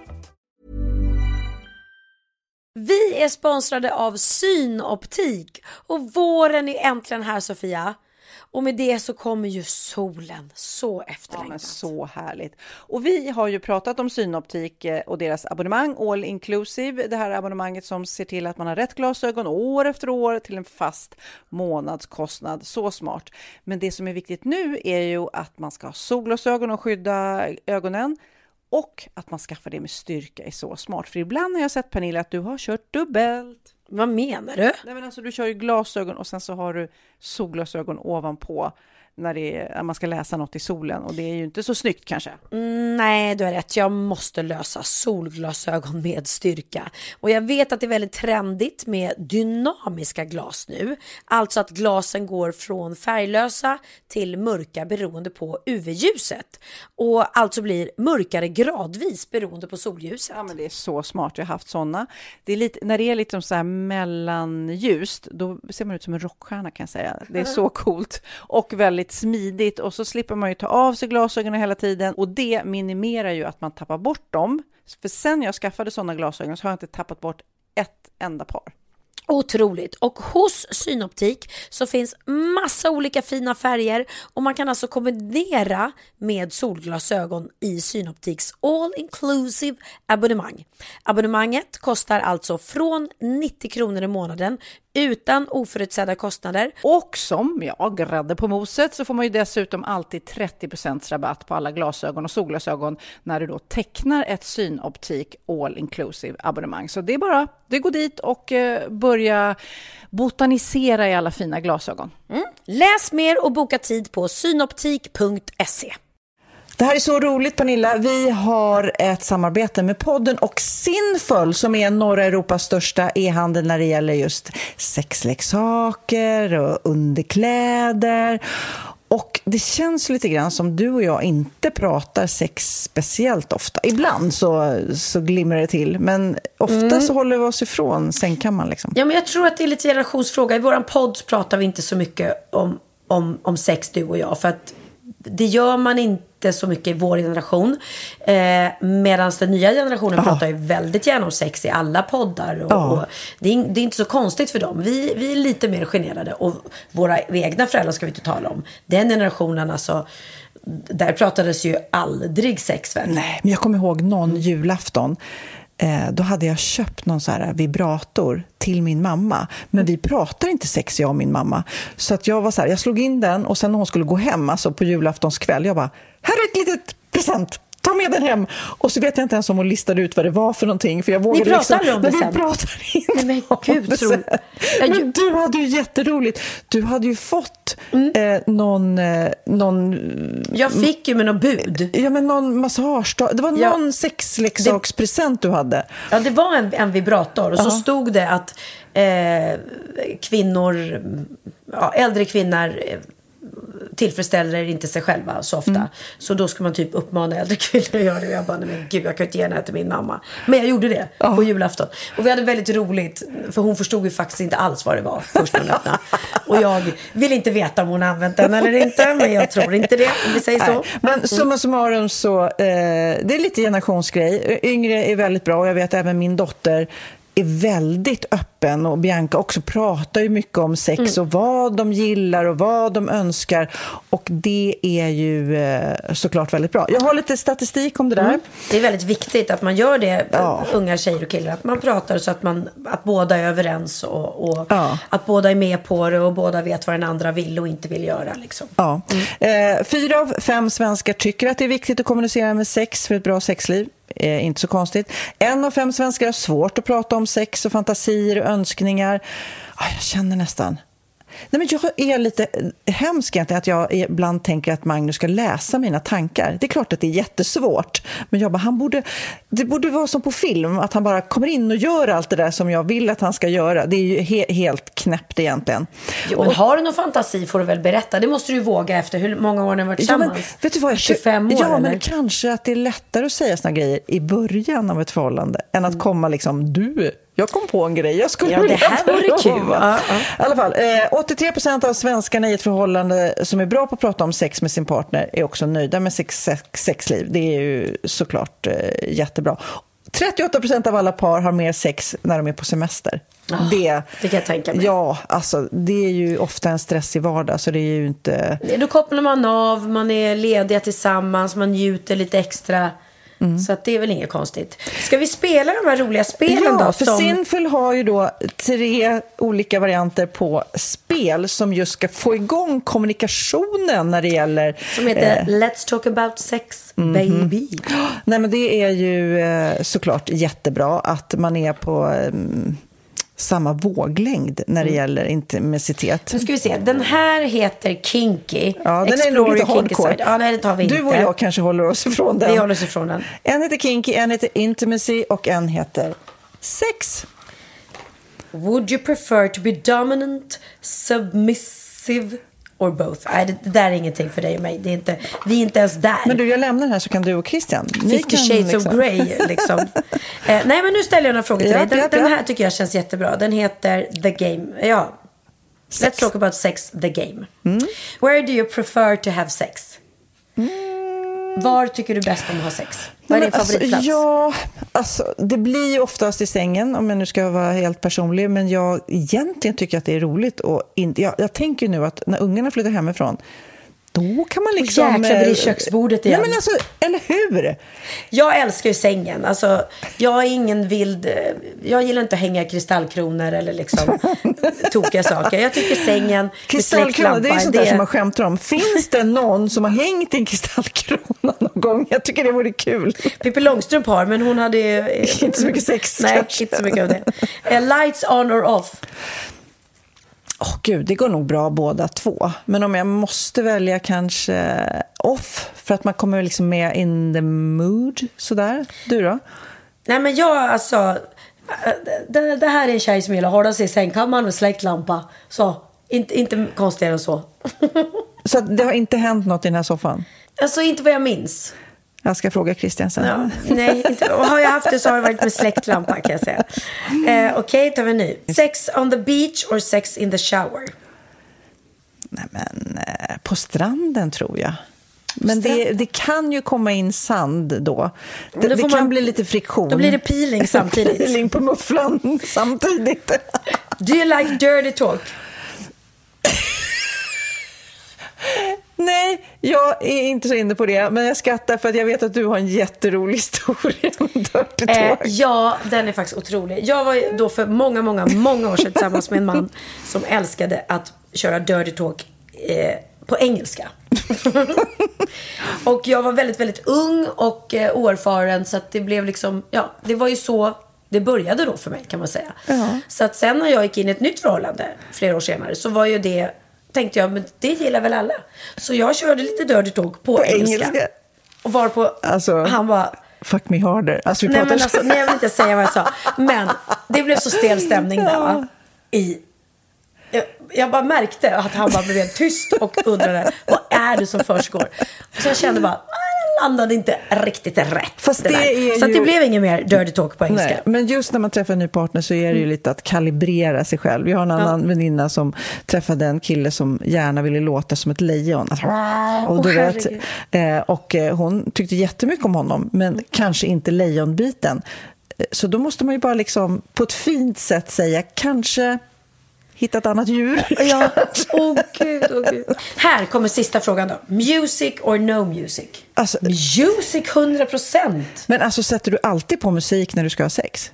Vi är sponsrade av Synoptik och våren är äntligen här Sofia. Och med det så kommer ju solen, så efterlängtat. Ja, så härligt. Och vi har ju pratat om Synoptik eh, och deras abonnemang All Inclusive. Det här abonnemanget som ser till att man har rätt glasögon år efter år till en fast månadskostnad. Så smart. Men det som är viktigt nu är ju att man ska ha solglasögon och skydda ögonen. Och att man skaffar det med styrka är så smart. För ibland har jag sett Pernilla att du har kört dubbelt. Vad menar du? Nej, men alltså, du kör ju glasögon och sen så har du solglasögon ovanpå. När, är, man ska läsa något i solen och det är ju inte så snyggt kanske. Mm, nej, du har rätt. Jag måste lösa solglasögon med styrka. Och jag vet att det är väldigt trendigt med dynamiska glas nu. Alltså att glasen går från färglösa till mörka beroende på UV-ljuset. Och alltså blir mörkare gradvis beroende på solljuset. Ja, men det är så smart. Jag har haft sådana. Det är lite, när det är lite så här mellanljust, då ser man ut som en rockstjärna kan jag säga. Det är så coolt och väldigt smidigt och så slipper man ju ta av sig glasögonen hela tiden och det minimerar ju att man tappar bort dem. För sen jag skaffade sådana glasögon så har jag inte tappat bort ett enda par. Otroligt! Och hos Synoptik så finns massa olika fina färger och man kan alltså kombinera med solglasögon i Synoptiks all inclusive abonnemang. Abonnemanget kostar alltså från 90 kronor i månaden utan oförutsedda kostnader. Och som, ja, grädde på moset så får man ju dessutom alltid 30% rabatt på alla glasögon och solglasögon när du då tecknar ett Synoptik all inclusive abonnemang. Så det är bara, det går dit och eh, börja botanisera i alla fina glasögon. Mm. Läs mer och boka tid på synoptik.se. Det här är så roligt Pernilla. Vi har ett samarbete med podden och Sinful som är norra Europas största e-handel när det gäller just sexleksaker och underkläder. Och det känns lite grann som du och jag inte pratar sex speciellt ofta. Ibland så, så glimrar det till, men ofta mm. så håller vi oss ifrån sängkammaren. Liksom. Ja, men jag tror att det är lite generationsfråga. I vår podd pratar vi inte så mycket om, om, om sex, du och jag. För att det gör man inte inte så mycket i vår generation. Eh, Medan den nya generationen Aha. pratar ju väldigt gärna om sex i alla poddar. Och, ja. och det, är, det, är, inte så konstigt för dem. Vi, vi är lite mer generade. Och våra egna föräldrar ska vi inte tala om. Den generationen alltså. Där pratades ju aldrig sex väl? Nej, men jag kommer ihåg någon julafton Eh, då hade jag köpt någon så här vibrator till min mamma. Men vi pratar inte sex, jag och min mamma. Så att jag var så här, jag slog in den och sen när hon skulle gå hem, alltså på julaftonskväll, jag bara, här är ett litet present! Ta med den hem. Och så vet jag inte ens om hon listade ut vad det var för någonting. För jag vågade Ni pratar liksom, om det sen? Vi pratar inte men, Gud, om det sen. Men du hade ju jätteroligt. Du hade ju fått mm. eh, någon, eh, någon... Jag fick ju med någon bud. Ja, men någon massage. Det var någon ja. sexleksakspresent du hade. Ja, det var en, en vibrator. Och så uh -huh. stod det att eh, kvinnor, ja, äldre kvinnor eh, tillfredsställer inte sig själva så ofta. Mm. Så då ska man typ uppmana äldre kvinnor att göra det. Och jag bara, nej men gud jag kan inte ge den här till min mamma. Men jag gjorde det oh. på julafton. Och vi hade väldigt roligt. För hon förstod ju faktiskt inte alls vad det var först när hon öppnade. Och jag vill inte veta om hon använt den eller inte. Men jag tror inte det, om vi säger så. Nej. Men mm. summa summarum så, eh, det är lite generationsgrej. Yngre är väldigt bra och jag vet även min dotter är väldigt öppen och Bianca också pratar ju mycket om sex mm. och vad de gillar och vad de önskar och det är ju eh, såklart väldigt bra. Jag har lite statistik om det där. Mm. Det är väldigt viktigt att man gör det, ja. unga tjejer och killar, att man pratar så att, man, att båda är överens och, och ja. att båda är med på det och båda vet vad den andra vill och inte vill göra. Liksom. Ja. Mm. Eh, fyra av fem svenskar tycker att det är viktigt att kommunicera med sex för ett bra sexliv. Eh, inte så konstigt. En av fem svenskar har svårt att prata om sex och fantasier och önskningar. Ah, jag känner nästan Nej, men jag är lite hemsk egentligen att jag ibland tänker att Magnus ska läsa mina tankar. Det är klart att det är jättesvårt, men jag bara, han borde, det borde vara som på film, att han bara kommer in och gör allt det där som jag vill att han ska göra. Det är ju he helt knäppt egentligen. Jo, men har du någon fantasi får du väl berätta. Det måste du våga efter hur många år ni har varit tillsammans. Ja, vet du vad, 25 år? Ja, eller? men kanske att det är lättare att säga såna grejer i början av ett förhållande än att mm. komma liksom, du jag kom på en grej jag skulle ja, det här vore kul. Ja, ja. I fall, eh, 83 procent av svenskarna i ett förhållande som är bra på att prata om sex med sin partner är också nöjda med sex, sex, sexliv. Det är ju såklart eh, jättebra. 38 procent av alla par har mer sex när de är på semester. Oh, det, det kan jag tänka mig. Ja, alltså, det är ju ofta en stressig vardag. Så det är ju inte... Då kopplar man av, man är lediga tillsammans, man njuter lite extra. Mm. Så att det är väl inget konstigt. Ska vi spela de här roliga spelen ja, då? För som... Sinful har ju då tre olika varianter på spel som just ska få igång kommunikationen när det gäller... Som heter eh... Let's talk about sex mm -hmm. baby. Nej men det är ju eh, såklart jättebra att man är på... Eh, samma våglängd när det Mm. gäller intimitet. Nu ska vi se. Den här heter Kinky. Ja, den är Explore nog lite hardcore. Ja, nej, det tar vi inte. Du och jag kanske håller oss ifrån den. Vi håller oss ifrån den. En heter Kinky, en heter Intimacy och en heter Sex. Would you prefer to be dominant, submissive or both? Nej, det, det där är ingenting för dig och mig. Det är inte, vi är inte ens där. Men du, jag lämnar den här så kan du och Christian. Ni Fifty shades liksom- of Grey, liksom. eh, nej, men nu ställer jag några frågor till Ja, dig. Den, ja, den här tycker jag känns jättebra. Den heter The Game. Ja. Let's talk about sex, the game. Mm. Where do you prefer to have sex? Var tycker du bäst om att ha sex? Vad är din alltså, favoritplats? ja, alltså, det blir ju oftast i sängen, om jag nu ska vara helt personlig. Men jag egentligen tycker att det är roligt. Och inte, jag, jag tänker nu att när ungarna flyttar hemifrån, då kan man liksom... jäklar blir det eh, köksbordet igen. Nej, men alltså, eller hur? Jag älskar ju sängen. Alltså, jag är ingen vild... eh, Jag gillar inte att hänga kristallkronor eller liksom tokiga saker. Jag tycker sängen med Kristallkrona, det är sånt där som man skämtar om. Finns det någon som har hängt en kristallkrona någon gång? Jag tycker det vore kul. Pippi Långstrump har, men hon hade ju... Inte så mycket sex, Nej, kanske. inte så mycket av det. Eh, lights on or off? Åh gud, det går nog bra båda två. Men om jag måste välja kanske off, för att man kommer liksom med in the mood. Sådär. Du då? Nej, men jag alltså... Det, det här är en tjej som gillar att hålla sig i sängkammaren med släckt lampa. Så, inte, inte konstigare än så. Så det har inte hänt något i den här soffan? Alltså, inte vad jag minns. Jag ska fråga Christian sen. Ja, nej, inte, och har jag haft det så har det varit med släktlampa kan jag säga. Eh, Okej, tar vi en ny. Sex on the beach or sex in the shower? Nej, men, eh, på stranden tror jag. Men det, det kan ju komma in sand då. Det, då det kan man- bli lite friktion. då blir det peeling samtidigt. peeling på mufflan samtidigt. Do you like dirty talk? Nej, jag är inte så inne på det. Men jag skrattar för att jag vet att du har en jätterolig historia om Dirty Eh, ja, den är faktiskt otrolig. Jag var då för många, många, många år sedan tillsammans med en man som älskade att köra dirty talk eh, på engelska. och jag var väldigt, väldigt ung och eh, oerfaren så att det blev liksom, ja, det var ju så det började då för mig kan man säga. Så att sen när jag gick in i ett nytt förhållande flera år senare så var ju det, tänkte jag, men det gillar väl alla. Så jag körde lite dirty talk på, På engelska. engelska? Och varpå Alltså- han var Fuck me harder. Alltså, vi Nej, men alltså, nej, jag vill inte säga vad jag sa. Men det blev så stel stämning där va? I... Jag, jag bara märkte att han bara blev helt tyst och undrade vad är det som försiggår. Så jag kände bara, "Ah, det landade inte riktigt rätt. Fast det är Så att det ju- blev inget mer dirty talk på engelska. Nej, men just när man träffar en ny partner så är det ju lite att kalibrera sig själv. Jag har en annan väninna som träffade en kille som gärna ville låta som ett lejon. Och, du vet, eh, och eh, hon tyckte jättemycket om honom, men kanske inte lejonbiten. Eh, Så då måste man ju bara liksom på ett fint sätt säga kanske hitta ett annat djur. Ja, åh gud, åh gud. Här kommer sista frågan då. Music or no music? Alltså- music 100 procent. Men alltså sätter du alltid på musik när du ska ha sex?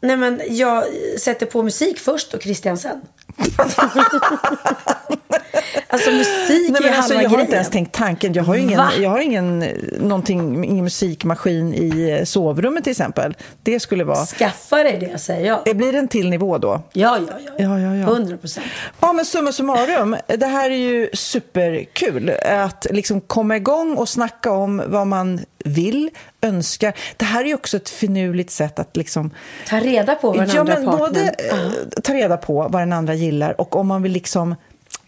Nej men jag sätter på musik först och Christian sen. alltså musik Nej, är alltså, halva jag har grejen. inte ens tänkt tanken. Jag har ingen, Va? jag har ingen, eh, någonting, ingen musikmaskin i eh, sovrummet till exempel. Det skulle vara... Skaffa dig det säger jag. Det blir en till nivå då. Ja, ja, ja. Ja, ja, ja. 100 procent. Ja, men summa summarum, det här är ju superkul. Att liksom komma igång och snacka om vad man vill, önskar. Det här är ju också ett finurligt sätt att liksom... Ta reda på vad den ja, andra men partnern... både eh, ta reda på vad den andra gillar och om man vill liksom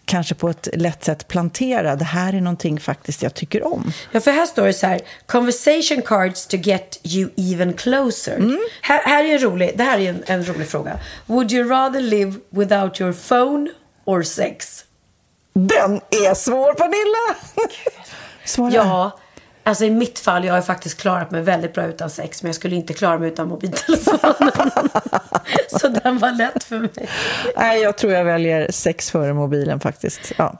kanske på ett lätt sätt plantera det här är någonting faktiskt jag tycker om. Ja, för här står det så här. Conversation cards to get you even closer. Mm. Här, här är en rolig, det här är en, en rolig fråga. Would you rather live without your phone or sex? Den är svår, Pernilla! Svara. Ja, alltså i mitt fall, jag har faktiskt klarat mig väldigt bra utan sex, men jag skulle inte klara mig utan mobiltelefonen. Så den var lätt för mig. Nej, jag tror jag väljer sex före mobilen faktiskt. Ja.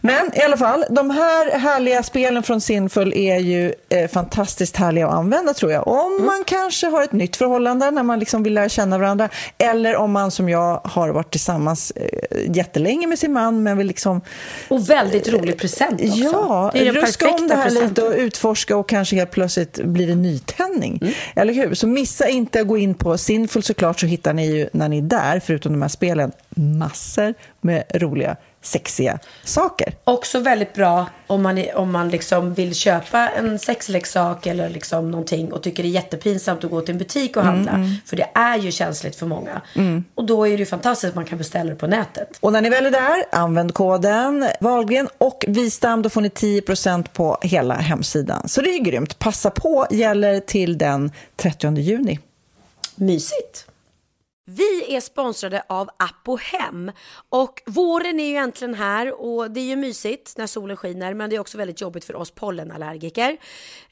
Men i alla fall, de här härliga spelen från Sinful är ju eh, fantastiskt härliga att använda tror jag. Om mm. man kanske har ett nytt förhållande när man liksom vill lära känna varandra eller om man som jag har varit tillsammans eh, jättelänge med sin man men vill liksom... Och väldigt rolig present också. Ja, det är ruska om det här presenten. lite och utforska och kanske helt plötsligt blir det nytändning. Mm. Eller hur? Så missa inte att gå in på Sinful såklart så hittar ni ju när ni är där, förutom de här spelen, massor med roliga sexiga saker. Också väldigt bra om man, om man liksom vill köpa en sexleksak eller liksom någonting och tycker det är jättepinsamt att gå till en butik och handla. Mm, mm. För det är ju känsligt för många. Mm. Och då är det ju fantastiskt att man kan beställa det på nätet. Och när ni väl är där, använd koden Valgren och Vistam. Då får ni 10% på hela hemsidan. Så det är ju grymt. Passa på, gäller till den 30 juni. Mysigt. Vi är sponsrade av Apohem och våren är ju äntligen här och det är ju mysigt när solen skiner men det är också väldigt jobbigt för oss pollenallergiker.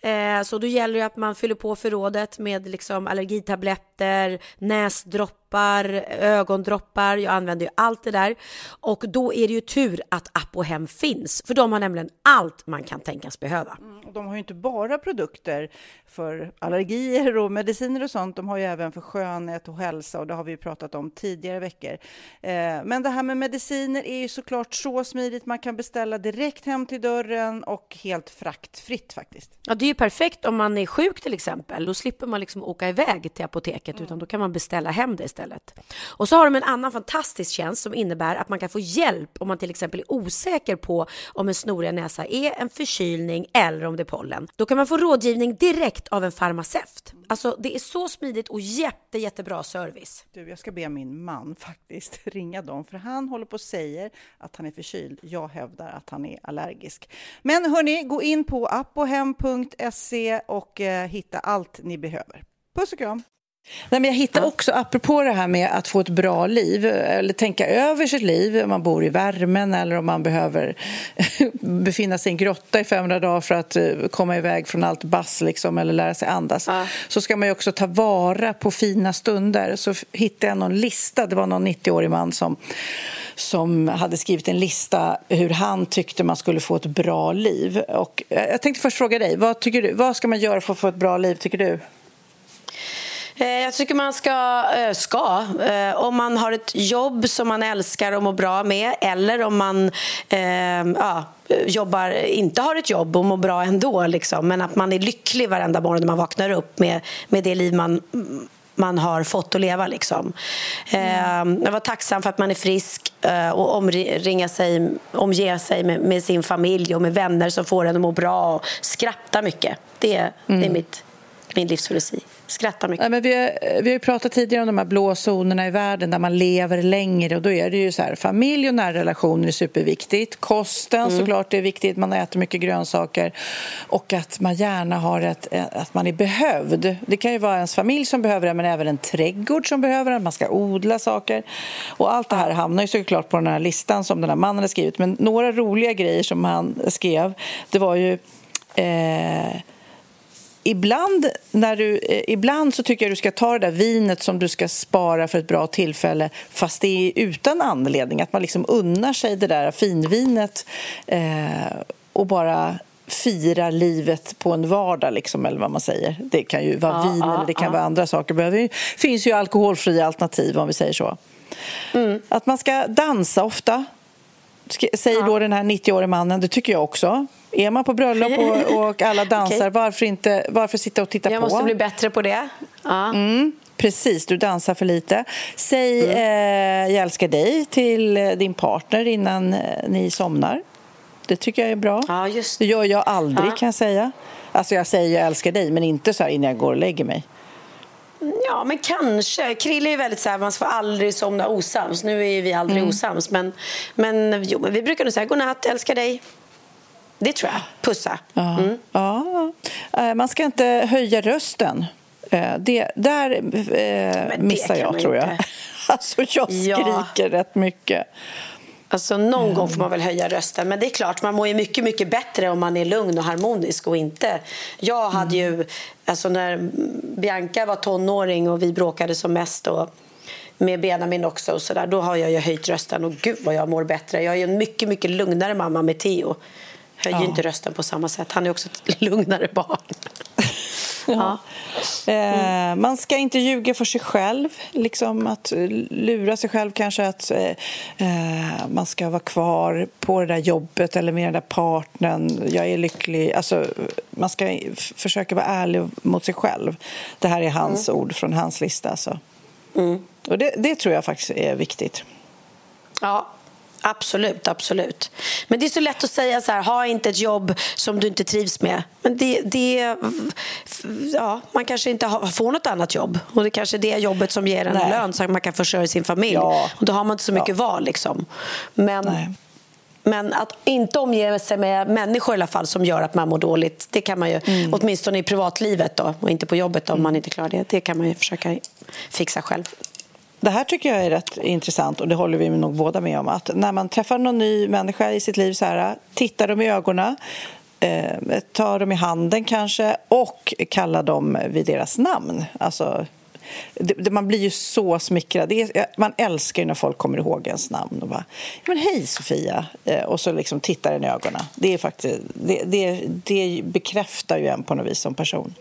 Eh, så då gäller det att man fyller på förrådet med liksom allergitabletter, näsdroppar droppar, ögondroppar, jag använder ju allt det där. Och då är det ju tur att Apohem finns, för de har nämligen allt man kan tänkas behöva. Mm, de har ju inte bara produkter för allergier och mediciner och sånt, de har ju även för skönhet och hälsa och det har vi ju pratat om tidigare veckor. Eh, men det här med mediciner är ju såklart så smidigt, man kan beställa direkt hem till dörren och helt fraktfritt faktiskt. Ja, det är ju perfekt om man är sjuk till exempel, då slipper man liksom åka iväg till apoteket, mm. utan då kan man beställa hem det istället. Och så har de en annan fantastisk tjänst som innebär att man kan få hjälp om man till exempel är osäker på om en snoriga näsa är en förkylning eller om det är pollen. Då kan man få rådgivning direkt av en farmaceut. Alltså det är så smidigt och jätte, jättebra service. Du, jag ska be min man faktiskt ringa dem, för han håller på och säger att han är förkyld. Jag hävdar att han är allergisk. Men hörni, gå in på appohem.se och eh, hitta allt ni behöver. Puss och kram! Nej, men jag hittar också, apropå det här med att få ett bra liv, eller tänka över sitt liv, om man bor i värmen eller om man behöver befinna sig i en grotta i 500 dagar för att eh, komma iväg från allt bass liksom, eller lära sig andas, ja. så ska man ju också ta vara på fina stunder. Så hittade jag någon lista, det var någon 90-årig man som som hade skrivit en lista hur han tyckte man skulle få ett bra liv. Och eh, jag tänkte först fråga dig, vad, tycker du, vad ska man göra för att få ett bra liv, tycker du? Eh, jag tycker man ska, eh, ska, eh, om man har ett jobb som man älskar och mår bra med eller om man ja, jobbar, inte har ett jobb och mår bra ändå liksom, men att man är lycklig varenda morgon när man vaknar upp med, med det liv man man har fått att leva. Liksom. Mm. Jag var tacksam för att man är frisk och omringa sig, omge sig med, med, sin familj och med vänner som får en att må bra och skratta mycket. Det, mm. det är mm. mitt, min livsfilosofi skrattar mycket. Ja, men vi, har, vi har ju pratat tidigare om de här blå zonerna i världen där man lever längre och då är det ju så här familj och närrelationer är superviktigt. Kosten mm. såklart är viktigt, man äter mycket grönsaker och att man gärna har ett, att man är behövd. Det kan ju vara ens familj som behöver det men även en trädgård som behöver det, man ska odla saker. Och allt det här hamnar ju såklart på den här listan som den här mannen har skrivit men några roliga grejer som han skrev det var ju eh, ibland, när du, eh, ibland så tycker jag du ska ta det där vinet som du ska spara för ett bra tillfälle fast det är utan anledning. Att man liksom unnar sig det där finvinet eh, och bara fira livet på en vardag, liksom, eller vad man säger. Det kan ju vara ja, vin ja, eller det kan ja. vara andra saker. Det finns ju alkoholfria alternativ om vi säger så. Mm. Att man ska dansa ofta, säger då den här 90-årige mannen. Det tycker jag också. Är man på bröllop och, och alla dansar, okay. varför, inte, varför sitta och titta jag på? Jag måste bli bättre på det. Ja. Mm, precis, du dansar för lite. Säg mm. eh, jag älskar dig till eh, din partner innan eh, ni somnar. Det tycker jag är bra. Ja, just. Det gör jag aldrig ja. kan jag säga. Alltså jag säger jag älskar dig men inte så här innan jag går och lägger mig. Ja, men kanske. Krille är väldigt så här, man får aldrig somna osams. Nu är vi aldrig mm. osams. Men, men, jo, men vi brukar nog säga godnatt, älskar dig. Det tror jag. Pussa. Ja. Mm. ja. Eh, man ska inte höja rösten. Eh, det, där eh, missar jag, tror jag. Alltså, jag skriker ja. rätt mycket. Alltså, någon gång får man väl höja rösten. Men det är klart, man mår ju mycket, mycket bättre om man är lugn och harmonisk och inte... Jag hade ju... Alltså när Bianca var tonåring och vi bråkade som mest och med Benjamin också och så där, då har jag ju höjt rösten och gud vad jag mår bättre. Jag är ju en mycket, mycket lugnare mamma med Theo. Höjer ju inte rösten på samma sätt. Han är också ett lugnare barn. Ja. Eh, man ska inte ljuga för sig själv. Liksom att lura sig själv kanske att eh, eh, man ska vara kvar på det där jobbet eller med den där partnern. Jag är lycklig. Alltså, man ska försöka vara ärlig mot sig själv. Det här är hans ord från hans lista. Alltså. Och det, det tror jag faktiskt är viktigt. Ja, absolut, absolut. Men det är så lätt att säga så här, ha inte ett jobb som du inte trivs med. Men det, det ja, man kanske inte har, får något annat jobb. Och det kanske är det jobbet som ger en Nej. lön så att man kan försörja sin familj. Ja. Och då har man inte så mycket Ja. val liksom. Men, Nej. men att inte omge sig med människor i alla fall som gör att man mår dåligt, det kan man ju, Mm. åtminstone i privatlivet då, och inte på jobbet om man inte klarar det. Det kan man ju försöka fixa själv. Det här tycker jag är rätt intressant och det håller vi nog båda med om. Att när man träffar någon ny människa i sitt liv så här, tittar dem i ögonen, eh, tar dem i handen kanske och kallar dem vid deras namn. Alltså, det, det, man blir ju så smickrad. Det är, man älskar ju när folk kommer ihåg ens namn och bara men hej Sofia eh, och så liksom tittar den i ögonen. Det, är faktiskt, det, det, det bekräftar ju en på något vis som person.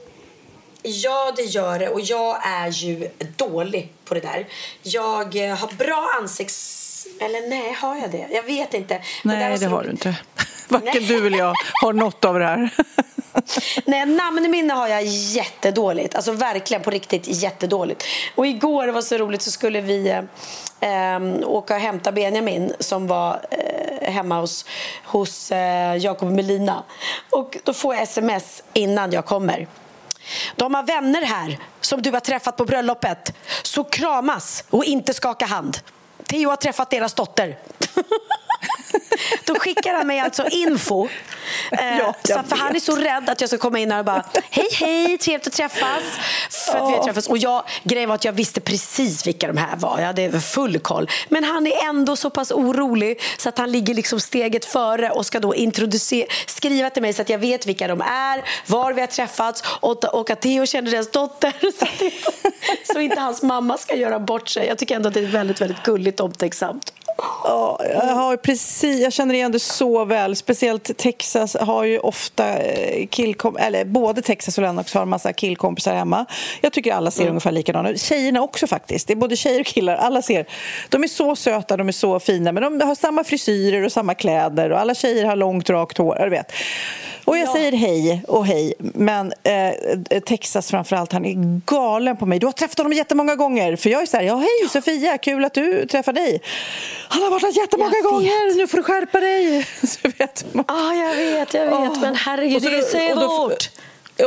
Ja, det gör det. Och jag är ju dålig på det där. Jag eh, har bra ansikts... Eller nej, har jag det? Jag vet inte. Nej, det så har du inte. Varken du eller jag har något av det här. Nej, namnminne har jag jättedåligt. Alltså verkligen på riktigt jättedåligt. Och igår var så roligt så skulle vi eh, eh, åka och hämta Benjamin som var eh, hemma hos, hos eh, Jakob och Melina. Och då får jag sms innan jag kommer. De har vänner här som du har träffat på bröllopet. Så kramas och inte skaka hand. Theo har träffat deras dotter. Då skickar han mig alltså info. Eh, Ja, så, för han är så rädd att jag ska komma in här och bara Hej hej, trevligt att träffas. För att vi har träffats. Och jag, grejen var att jag visste precis vilka de här var. Jag hade full koll. Men han är ändå så pass orolig så att han ligger liksom steget före och ska då introducera, skriva till mig så att jag vet vilka de är, var vi har träffats och, och att Theo känner deras dotter. Så, inte, så inte hans mamma ska göra bort sig. Jag tycker ändå att det är väldigt, väldigt gulligt omtänksamt. Ja, jag, har precis, jag känner igen det så väl. Speciellt Texas har ju ofta eh, killkom eller både Texas och Lennox har en massa killkompisar hemma. Jag tycker alla ser ungefär likadana ut. Tjejerna också faktiskt. Det är både tjejer och killar. Alla ser. De är så söta, de är så fina, men de har samma frisyrer och samma kläder och alla tjejer har långt rakt hår. Du vet. Och jag säger hej och hej, men eh, Texas framförallt, han är galen på mig. Du har träffat honom jättemånga gånger. För jag är så här, ja hej Sofia, kul att du träffar dig. Han har varit här jättemånga gånger, nu får du skärpa dig. Så vet man. Ja, jag vet, jag vet. Åh. Men herregud, det är så svårt.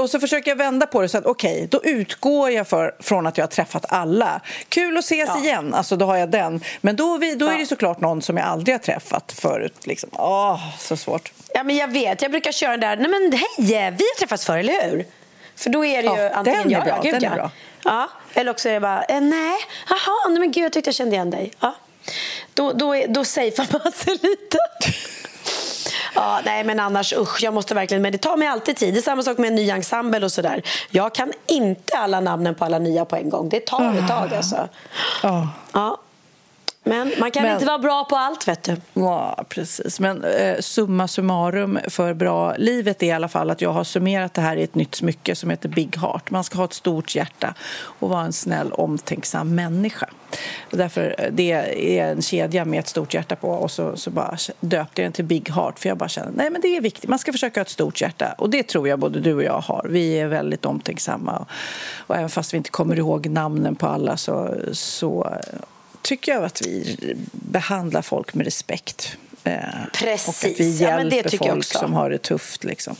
Och så försöker jag vända på det så att okej, då utgår jag för, från att jag har träffat alla. Kul att ses Ja. igen, alltså då har jag den. Men då, är vi, då är Ja. det såklart någon som jag aldrig har träffat förut. Liksom. Åh, så svårt. Ja, men jag vet. Jag brukar köra den där, nej men hej, vi har träffats förr, eller hur? För då är det ju Ja, antingen den är ja, bra, ja, gud, den är bra. Ja, eller också är det bara, eh, nej, jaha, nej men gud, jag tyckte jag kände igen dig. Ja. Då, då, är- då safear man sig lite. Ja, nej men annars usch, jag måste verkligen, men det tar mig alltid tid. Det är samma sak med en ny ensemble och sådär. Jag kan inte alla namnen på alla nya på en gång. Det tar ett tag alltså. Ja. Ja. Men man kan Men- inte vara bra på allt vet du. Ja, precis. Men eh, summa summarum för bra livet är i alla fall att jag har summerat det här i ett nytt smycke som heter Big Heart. Man ska ha ett stort hjärta och vara en snäll, omtänksam människa. Och därför eh, det är en kedja med ett stort hjärta på och så, så bara döpte jag den till Big Heart för jag bara känner nej men det är viktigt. Man ska försöka ha ett stort hjärta och det tror jag både du och jag har. Vi är väldigt omtänksamma och, och även fast vi inte kommer ihåg namnen på alla så, så tycker jag att vi behandlar folk med respekt. Eh, Precis. Och att vi Ja, hjälper jag folk som har det tufft. Liksom.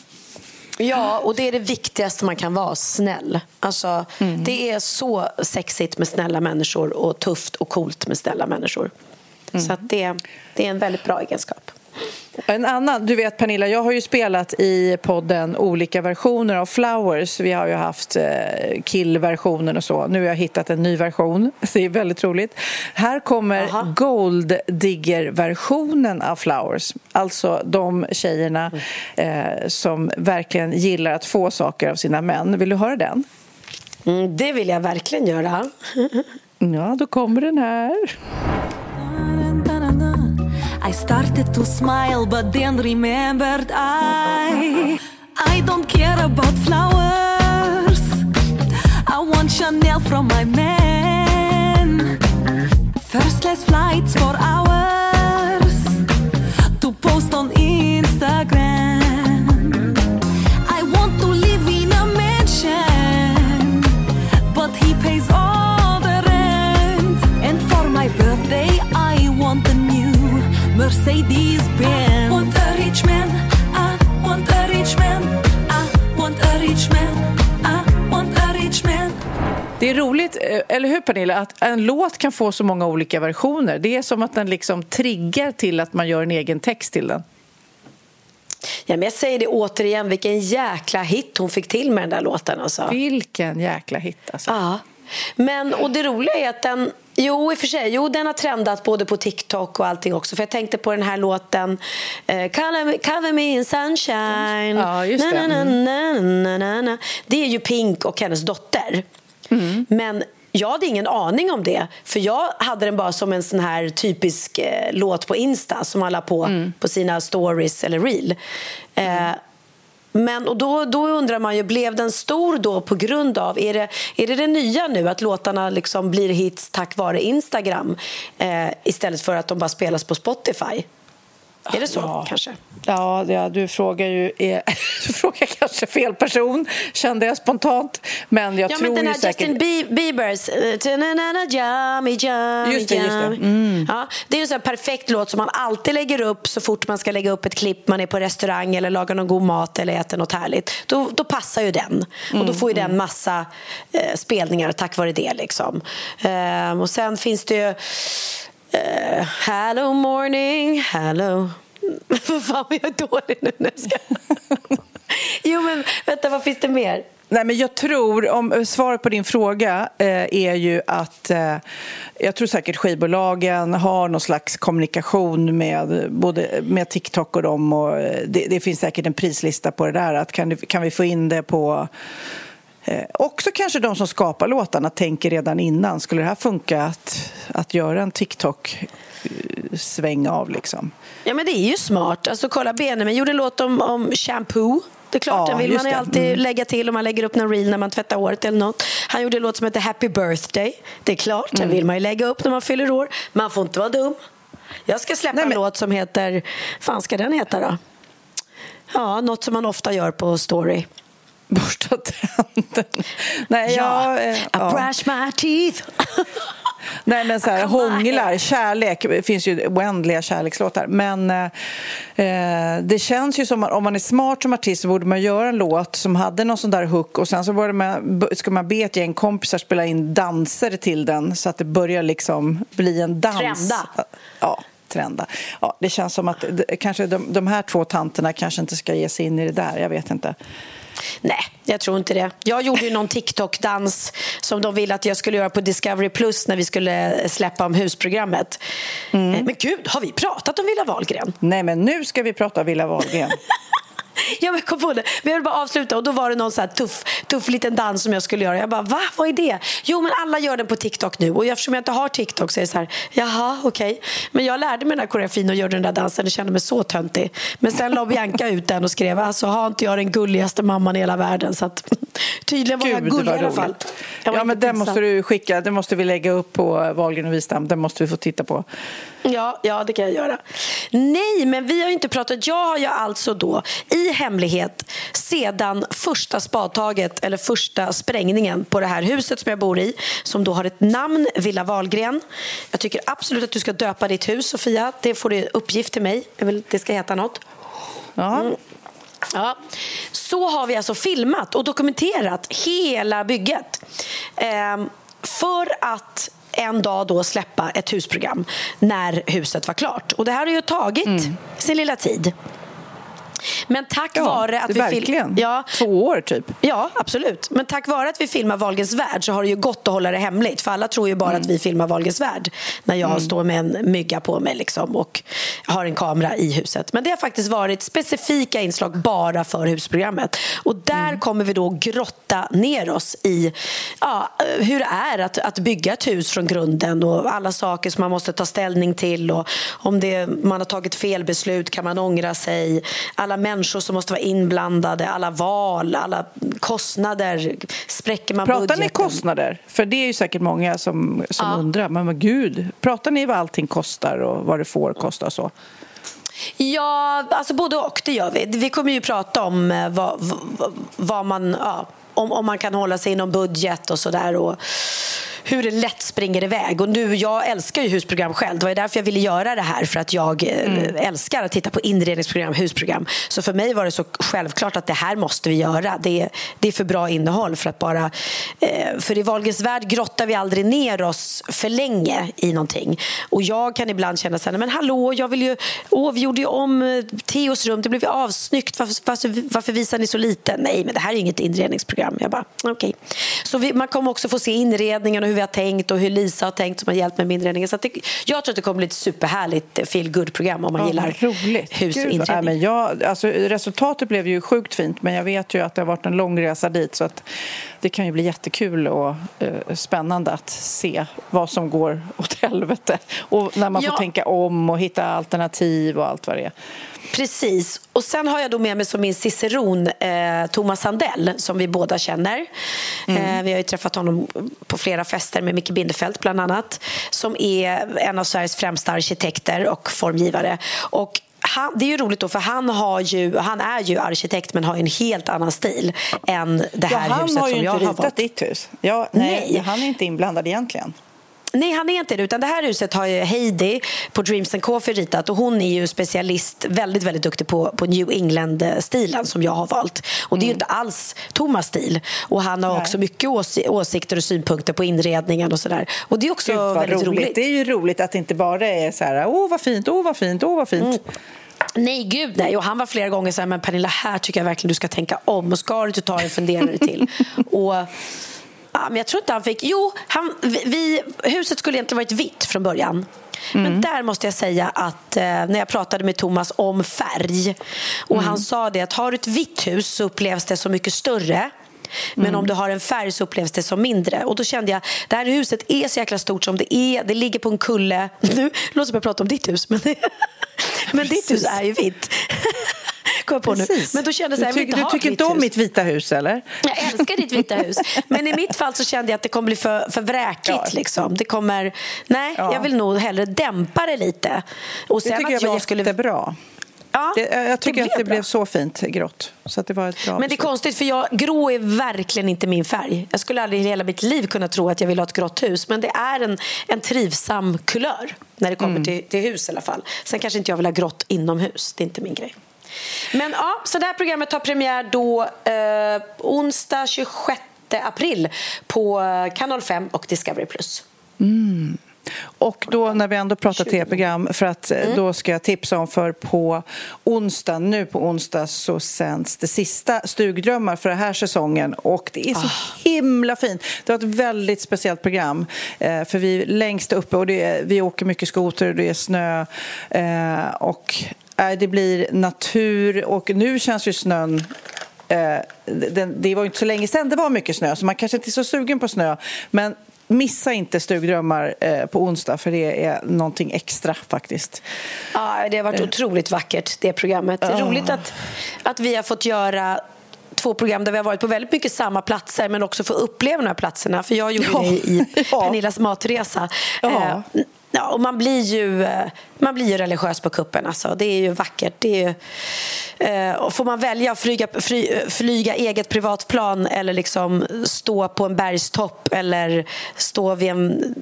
Ja, och det är det viktigaste man kan vara, snäll. Alltså, Det är så sexigt med snälla människor och tufft och coolt med snälla människor. Så att det, det är en väldigt bra egenskap. En annan, du vet Pernilla, jag har ju spelat i podden olika versioner av Flowers. Vi har ju haft eh, killversionen och så. Nu har jag hittat en ny version. Det är väldigt roligt. Här kommer Aha. Gold Digger-versionen av Flowers. Alltså de tjejerna eh, som verkligen gillar att få saker av sina män. Vill du höra den? Mm, det vill jag verkligen göra. Ja, då kommer den här. I started to smile but then remembered I I don't care about flowers. I want Chanel from my man. First class flights for hours To post on Instagram Mercedes-Benz Want a rich man I want a rich man I want a rich man I want a rich man Det är roligt, eh, eller hur Pernilla, att en låt kan få så många olika versioner. Det är som att den liksom triggar till att man gör en egen text till den. Ja, men jag säger det återigen, vilken jäkla hit hon fick till med den där låten. Alltså. Vilken jäkla hit alltså. Ja. Men, och det roliga är att den Jo, i och för sig. Jo, den har trendat både på TikTok och allting också. För jag tänkte på den här låten eh, Cover, me, cover me in sunshine. Ja, just det. Na, na, na, na, na. Det är ju Pink och hennes dotter. Mm. Men jag hade ingen aning om det. För jag hade den bara som en sån här typisk eh, låt på Insta som man la på Mm. på sina stories eller reel. Eh, men och då, då undrar man ju, blev den stor då på grund av, är det är det, det nya nu att låtarna liksom blir hits tack vare Instagram eh, istället för att de bara spelas på Spotify? Är det så Ja. kanske? Ja, ja du frågar ju är, du frågar kanske fel person, kände jag spontant. Men jag Ja, tror men den här säkert... Justin Bie- Biebers eh, ta-na-na-na, Yummy, yummy, Just det, just det. Mm. Ja, det är en perfekt låt som man alltid lägger upp så fort man ska lägga upp ett klipp, man är på restaurang eller lagar någon god mat eller äter något härligt. Då, då passar ju den. Och Mm, då får ju den massa eh, spelningar tack vare det. Liksom. Ehm, och sen finns det ju Uh, Hello morning, hello Fan, Vad jag är dålig nu när jag ska... Jo, men vänta, vad finns det mer? Nej, men jag tror, om svaret på din fråga eh, är ju att eh, jag tror säkert skivbolagen har någon slags kommunikation med både med TikTok och dem och eh, det, det finns säkert en prislista på det där. Att kan, kan vi få in det på Eh, också kanske de som skapar låtarna tänker redan innan, skulle det här funka att, att göra en TikTok-sväng av liksom? Ja, men det är ju smart. Alltså, kolla, Benjamin gjorde en låt om, om shampoo. Det är klart, Ja, den vill man ju alltid Mm. lägga till om man lägger upp någon reel när man tvättar håret eller något. Han gjorde en låt som heter Happy birthday. Det är klart, Mm. den vill man ju lägga upp när man fyller år. Man får inte vara dum. Jag ska släppa Nej, men- en låt som heter... fan ska den heta då? Ja, något som man ofta gör på story. Borsta tänderna. Nej, Ja, jag, eh, I ja. brush my teeth. Nej, men så här, hånglar, kärlek. Det finns ju oändliga kärlekslåtar. Men eh, eh, det känns ju som att om man är smart som artist så borde man göra en låt som hade någon sån där hook och sen så borde man, ska man be ett gäng kompisar spela in danser till den så att det börjar liksom bli en dans. Trenda. Ja, trenda. Ja, det känns som att kanske de, de här två tanterna kanske inte ska ge sig in i det där. Jag vet inte. Nej, jag tror inte det. Jag gjorde ju någon TikTok-dans som de ville att jag skulle göra på Discovery Plus när vi skulle släppa om husprogrammet. Mm. Eh, Men gud, har vi pratat om Villa Wahlgren? Nej, men nu ska vi prata Villa Wahlgren. Ja, men kom på det. Men jag vill bara avsluta och då var det någon så här tuff, tuff liten dans som jag skulle göra. Jag bara, va? Vad är det? Jo, men alla gör den på TikTok nu och eftersom jag inte har TikTok så är det så här, jaha, okej. Men jag lärde mig den här koreografin och gjorde den där dansen och kände mig så töntig. Men sen la Bianca ut den och skrev, alltså har inte jag den gulligaste mamman i hela världen så att tydligen var jag Gud, gullig i alla fall. Jag Ja, men den måste du skicka. Den måste vi lägga upp på Wahlgren och Wistam. Den måste vi få titta på. Ja, ja, det kan jag göra. Nej, men vi har inte pratat. Jag har ju alltså då i hemlighet sedan första spadtaget eller första sprängningen på det här huset som jag bor i som då har ett namn, Villa Wahlgren. Jag tycker absolut att du ska döpa ditt hus, Sofia. Det får du uppgift till mig. Jag vill, det ska heta något. Ja. Ja. Så har vi alltså filmat och dokumenterat hela bygget. Ehm, för att en dag då släppa ett husprogram när huset var klart. Och det här har ju tagit sin lilla tid. Men tack Ja, vare att vi verkligen. ja, Två år, typ. Ja, absolut. Men tack vare att vi filmar Wahlgrens värld så har det ju gått att hålla det hemligt. För alla tror ju bara att vi filmar Wahlgrens värld när jag står med en mygga på mig liksom, och har en kamera i huset. Men det har faktiskt varit specifika inslag bara för husprogrammet. Och där kommer vi då grotta ner oss i ja, hur det är att, att bygga ett hus från grunden och alla saker som man måste ta ställning till. Och om det, man har tagit fel beslut kan man ångra sig. Alla människor som måste vara inblandade, alla val, alla kostnader. Spräcker man Pratar budgeten? ni kostnader? För det är ju säkert många som, som undrar. Men vad gud, pratar ni vad allting kostar och vad det får kosta och så? Ja, alltså både och. Det gör vi. Vi kommer ju prata om eh, vad, vad, vad man... Ja, om, om man kan hålla sig inom budget och sådär. Hur det lätt springer iväg. Och nu, jag älskar ju husprogram själv. Det var därför jag ville göra det här. För att jag eh, älskar att titta på inredningsprogram, husprogram. Så för mig var det så självklart att det här måste vi göra. Det är, det är för bra innehåll för att bara... Eh, för i Wahlgrens värld grottar vi aldrig ner oss för länge i någonting. Och jag kan ibland känna så här, men hallå, jag vill ju... Åh, vi gjorde ju om eh, Theos rum, det blev ju avsnyggt. Varför, varför, varför visar ni så lite? Nej, men det här är inget inredningsprogram. Jag bara, okej. Så vi, man kommer också få se inredningen och hur vi har tänkt och hur Lisa har tänkt som har hjälpt med inredningen. Så att det, jag tror att det kommer bli ett superhärligt feel good-program om man gillar roligt. hus och Gud, inredning. nej, men jag, alltså, resultatet blev ju sjukt fint men jag vet ju att det har varit en lång resa dit så att det kan ju bli jättekul och eh, spännande att se vad som går åt helvete och när man får Ja. tänka om och hitta alternativ och allt vad det är. Precis. Och sen har jag då med mig som min ciceron eh, Thomas Sandell som vi båda känner. Eh, vi har ju träffat honom på flera fester med Micke Bindefeld bland annat. Som är en av Sveriges främsta arkitekter och formgivare. Och han, det är ju roligt då för han, har ju, han är ju arkitekt men har ju en helt annan stil än det Ja, här han huset har ju som jag inte har ritat valt. ditt hus. Ja, nej, Nej. Han är inte inblandad egentligen. Nej, han är inte det. Utan det här huset har ju Heidi på Dreams and Coffee ritat och hon är ju specialist, väldigt, väldigt duktig på, på New England-stilen som jag har valt. Och det är ju inte alls Thomas stil. Och han har Nej. också mycket ås åsikter och synpunkter på inredningen och sådär. Och det är också Gud, väldigt roligt. roligt. Det är ju roligt att det inte bara är så här, åh vad fint, åh vad fint, åh vad fint. Mm. Nej, gud nej. Och han var flera gånger så här, men Pernilla, här tycker jag verkligen du ska tänka om. Och ska du inte ta en funderare till? och, ja, men jag tror inte han fick... Jo, han, vi, vi, huset skulle egentligen varit vitt från början. Men där måste jag säga att eh, när jag pratade med Thomas om färg och han sa det att har du ett vitt hus så upplevs det så mycket större men om du har en färg så upplevs det som mindre. Och då kände jag, det här huset är så jäkla stort som det är. Det ligger på en kulle. Nu låter det som jag pratar om ditt hus, men, men ditt hus är ju vitt. Kom jag på nu. Precis. Men då kände jag så här, du jag vill tycker, inte du tycker inte om hus. mitt vita hus, eller? Jag älskar ditt vita hus. Men i mitt fall så kände jag att det kommer bli för, för vräkigt. Ja. Liksom. Det kommer, nej, Ja. jag vill nog hellre dämpa det lite. Och Det sen tycker att jag var jag skulle... jättebra. Ja, Det, jag tycker att det bra. blev så fint grått. Så det var ett bra Men det är konstigt för jag, grå är verkligen inte min färg. Jag skulle aldrig i hela mitt liv kunna tro att jag vill ha ett grått hus. Men det är en, en trivsam kulör när det kommer Mm. till, till hus i alla fall. Sen kanske inte jag vill ha grått inomhus. Det är inte min grej. Men ja, så det här programmet har premiär då eh, onsdag 26 april på eh, Kanal 5 och Discovery+. Och då när vi ändå pratar 20. tv-program för att Mm. eh, då ska jag tipsa om för på onsdag, nu på onsdag så sänds det sista Stugdrömmar för den här säsongen och det är så Ah. himla fint. Det var ett väldigt speciellt program eh, för vi är längst uppe och är, vi åker mycket skoter och det är snö och det blir natur och nu känns ju snön Eh, det var inte så länge sedan det var mycket snö så man kanske inte är så sugen på snö men missa inte Stugdrömmar eh, på onsdag för det är någonting extra faktiskt. Ja, det har varit otroligt vackert, det programmet. Det är roligt att, att vi har fått göra två program där vi har varit på väldigt mycket samma platser men också få uppleva de här platserna. För jag gjorde Ja. det i. Pernillas matresa. Ja. Eh, Ja, och man blir ju, eh, man blir ju religiös på kuppen. Alltså. Det är ju vackert. Det är ju, eh, och får man välja att flyga, fly, flyga eget privatplan eller liksom stå på en bergstopp eller stå vid en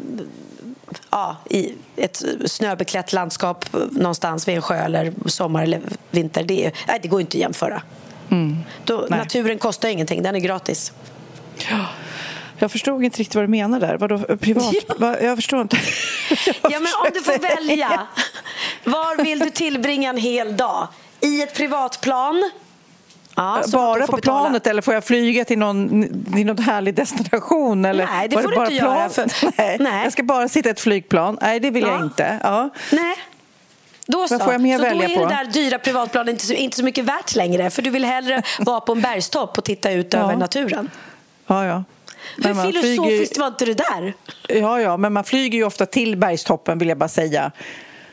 ja, i ett snöbeklätt landskap någonstans vid en sjö eller sommar eller vinter. Det, är, nej, det går inte att jämföra. Då, Nej. naturen kostar ingenting, den är gratis. Jag förstod inte riktigt vad du menar där. Vadå privat? Va? Jag förstår inte. Ja, men om du får välja, var vill du tillbringa en hel dag? I ett privatplan. Ja, Bara du på betala. planet eller får jag flyga till någon, till någon härlig destination? Eller Nej, det får du bara inte göra, för- Nej. Nej. Jag ska bara sitta i ett flygplan. Nej, det vill jag Ja. inte. Ja. Nej. Då så. får jag mer så då välja är på? det där dyra privatplanet inte så, inte så mycket värt längre. För du vill hellre vara på en bergstopp och titta ut Ja. över naturen. Ja, ja. Hur man flyger filosofiskt var inte det där? Ja, ja, men man flyger ju ofta till bergstoppen vill jag bara säga.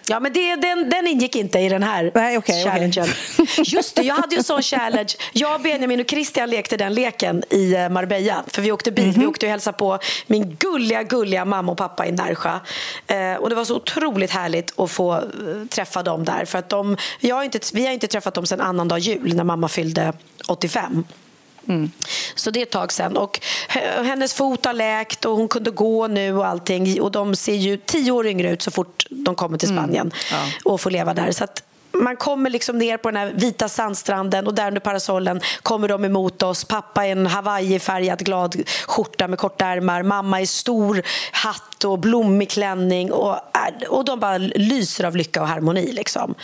Ja, men det, den, den ingick inte i den här Nej, okej. challengen. Just det, jag hade ju en sån challenge. Jag, Benjamin och Christian lekte den leken i eh, Marbella. För vi åkte bil. Mhm. Vi åkte och hälsade på min gulliga, gulliga mamma och pappa i Närsjö. Eh, och det var så otroligt härligt att få eh, träffa dem där. För att de, jag har inte, vi har inte träffat dem sedan annandag jul när mamma fyllde 85. Så det är ett tag sen. Och hennes fot har läkt och hon kunde gå nu och allting. Och de ser ju tio år yngre ut så fort de kommer till Spanien och får leva där. Så man kommer liksom ner på den här vita sandstranden och där under parasollen kommer de emot oss. Pappa i en Hawaii-färgad glad skjorta med korta ärmar. Mamma i stor hatt och blommig klänning. Och, och de bara lyser av lycka och harmoni. Liksom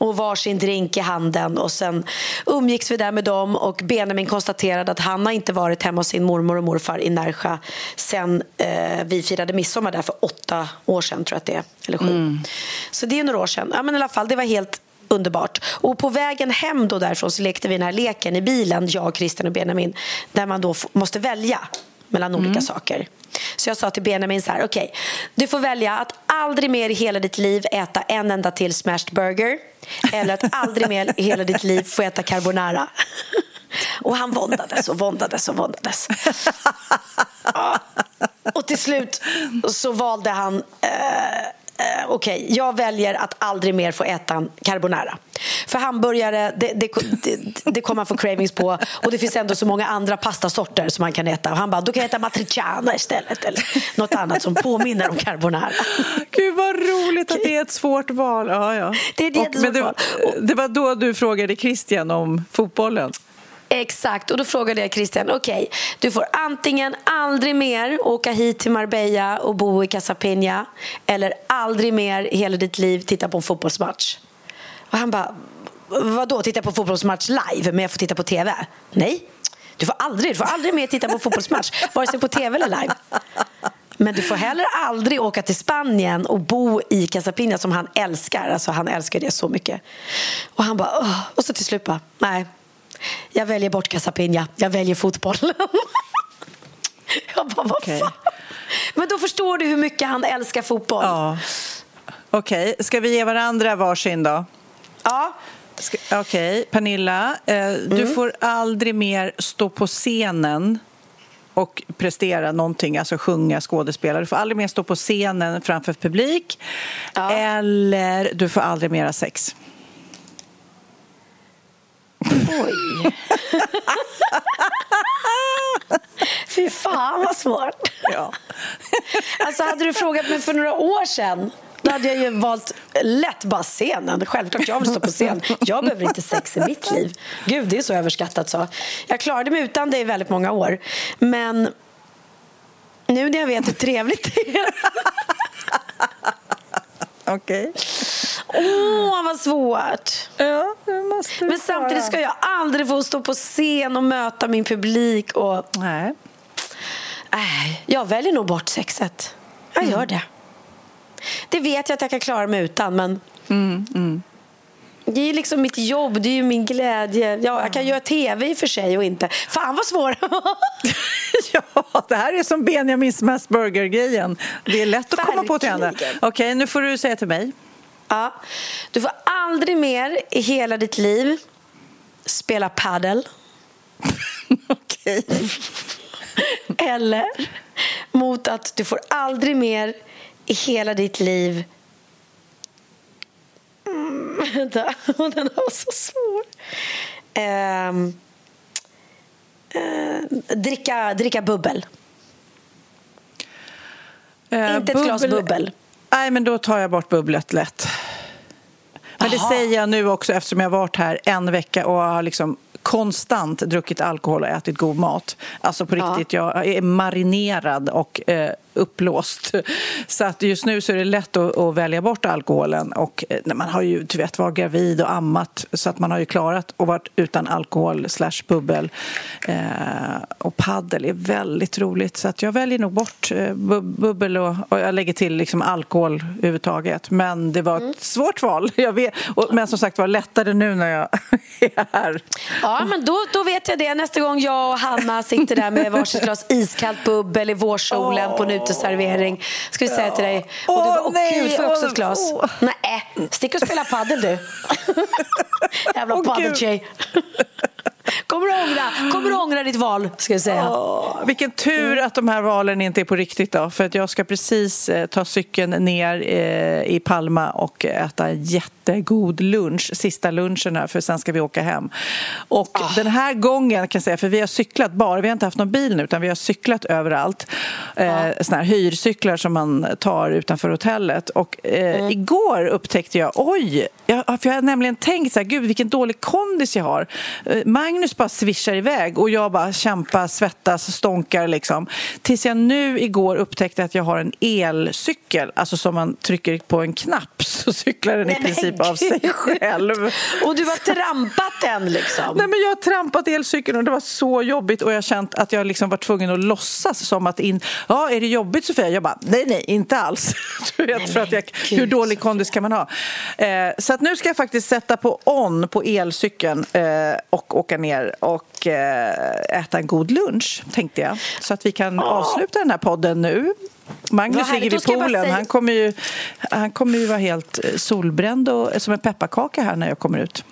och varsin drink i handen. Och Sen umgicks vi där med dem och Benjamin konstaterade att han har inte varit hemma hos sin mormor och morfar i Närsjö sen eh, vi firade midsommar där för åtta år sedan, tror jag att det är. Eller sju. Så det är några år sedan. Ja, men i alla fall, det var helt underbart. Och på vägen hem då därifrån så lekte vi den här leken i bilen, jag, Christian och Benjamin, där man då måste välja mellan olika saker. Så jag sa till Benjamin så här, okej, du får välja att aldrig mer i hela ditt liv äta en enda till smashed burger eller att aldrig mer i hela ditt liv få äta carbonara. Och han våndades och våndades och våndades. Ja. Och till slut så valde han eh, eh, Okej, jag väljer att aldrig mer få äta en carbonara. För hamburgare, det, det, det, det kommer man få cravings på. Och det finns ändå så många andra pastasorter som man kan äta. Och han bara, då kan jag äta matriciana istället. Eller något annat som påminner om carbonara. Gud, vad roligt att det är ett svårt val. Ja, ja. Det är ett Och- jättesvårt val. det var då du frågade Christian om fotbollen. Exakt, och då frågade jag Christian, okej, du får antingen aldrig mer åka hit till Marbella och bo i Casapinha eller aldrig mer hela ditt liv titta på en fotbollsmatch. Och han bara, vadå titta på fotbollsmatch live men jag får titta på TV? Nej, du får aldrig, du får aldrig mer titta på fotbollsmatch vare sig på TV eller live. Men du får heller aldrig åka till Spanien och bo i Casapinha som han älskar. Alltså han älskar det så mycket. Och han bara, Åh. och så till slut bara, nej. Jag väljer bort Casapinha. Jag väljer fotbollen. Jag bara, vad Okej. fan? Men då förstår du hur mycket han älskar fotboll. Ja. Okej, ska vi ge varandra varsin då? Ja. Okej, Pernilla. Eh, Du får aldrig mer stå på scenen och prestera någonting, alltså sjunga, skådespela. Du får aldrig mer stå på scenen framför publik. Ja. Eller du får aldrig mer ha sex. Oj. Fy fan vad svårt. Ja. Alltså hade du frågat mig för några år sedan då hade jag ju valt lätt bara scenen. Självklart, jag vill stå på scen. Jag behöver inte sex i mitt liv. Gud, det är så överskattat så. Jag klarade mig utan det i väldigt många år. Men nu när jag vet hur trevligt det är. Okej. Åh, vad svårt. Ja, du Men samtidigt ska jag aldrig få stå på scen och möta min publik. Och... Nej. Nej, jag väljer nog bort sexet. Jag gör det. Det vet jag att jag kan klara mig utan, men... Det är liksom mitt jobb, det är ju min glädje. Ja, jag kan göra tv i och för sig och inte. Fan vad svår! Ja, det här är som Benjamin Smash Burger-grejen. Det är lätt att komma på till. Verkligen. Okej, nu får du säga till mig. Ja. Du får aldrig mer i hela ditt liv spela paddel Okej. eller mot att du får aldrig mer i hela ditt liv mm, Vänta, den var så svår. Ehm, eh, dricka, dricka bubbel. Eh, Inte ett glas bubbel. Nej, men då tar jag bort bubblet lätt. Men det Aha. säger jag nu också eftersom jag har varit här en vecka och har liksom konstant druckit alkohol och ätit god mat. Alltså på Ja. riktigt, jag är marinerad och eh, upplåst. Så att just nu så är det lätt att, att välja bort alkoholen. Och eh, man har ju vet, varit gravid och ammat så att man har ju klarat att vara utan alkohol slash bubbel. Eh, och paddel är väldigt roligt så att jag väljer nog bort eh, bubbel och, och, jag lägger till liksom alkohol överhuvudtaget. Men det var ett mm. svårt val. Jag vet, och, men som sagt var lättare nu när jag är här. Ja, men då, då vet jag det. Nästa gång jag och Hanna sitter där med varsitt glas iskallt bubbel i vårsolen oh. på uteservering ska vi säga till dig. Och du bara, åh nej, gud, får jag också ett glas? Oh. Nej, stick och spela padel du. Jävla oh, padeltjej. Kommer du ångra, kommer du ångra ditt val? Ska jag säga. Oh, vilken tur att de här valen inte är på riktigt. Då, för att Jag ska precis eh, ta cykeln ner eh, i Palma och äta en jättegod lunch. Sista lunchen här, för sen ska vi åka hem. Och oh. Den här gången, kan säga, för vi har cyklat bara. Vi har inte haft någon bil nu, utan vi har cyklat överallt. Eh, oh. Såna här hyrcyklar som man tar utanför hotellet. Och eh, mm. Igår upptäckte jag, oj, jag, för jag har nämligen tänkt så här, gud vilken dålig kondis jag har. Eh, Magnus bara svischar iväg och jag bara kämpar, svettas, stånkar liksom. Tills jag nu igår upptäckte att jag har en elcykel, alltså som man trycker på en knapp så cyklar den Nej, i princip av sig själv. Och du har trampat den liksom? Nej men jag har trampat elcykeln och det var så jobbigt och jag har känt att jag liksom var tvungen att låtsas som att in, ja är det jobbigt Sofia? Jag bara, nej nej inte alls. Du vet, Nej, för att jag, hur dålig kondis kan man ha? Eh, så att nu ska jag faktiskt sätta på on på elcykeln eh, och åka ner och eh, äta en god lunch, tänkte jag. Så att vi kan avsluta den här podden nu. Magnus ligger vid poolen. Han kommer, ju, han kommer ju vara helt eh, solbränd och som en pepparkaka här när jag kommer ut.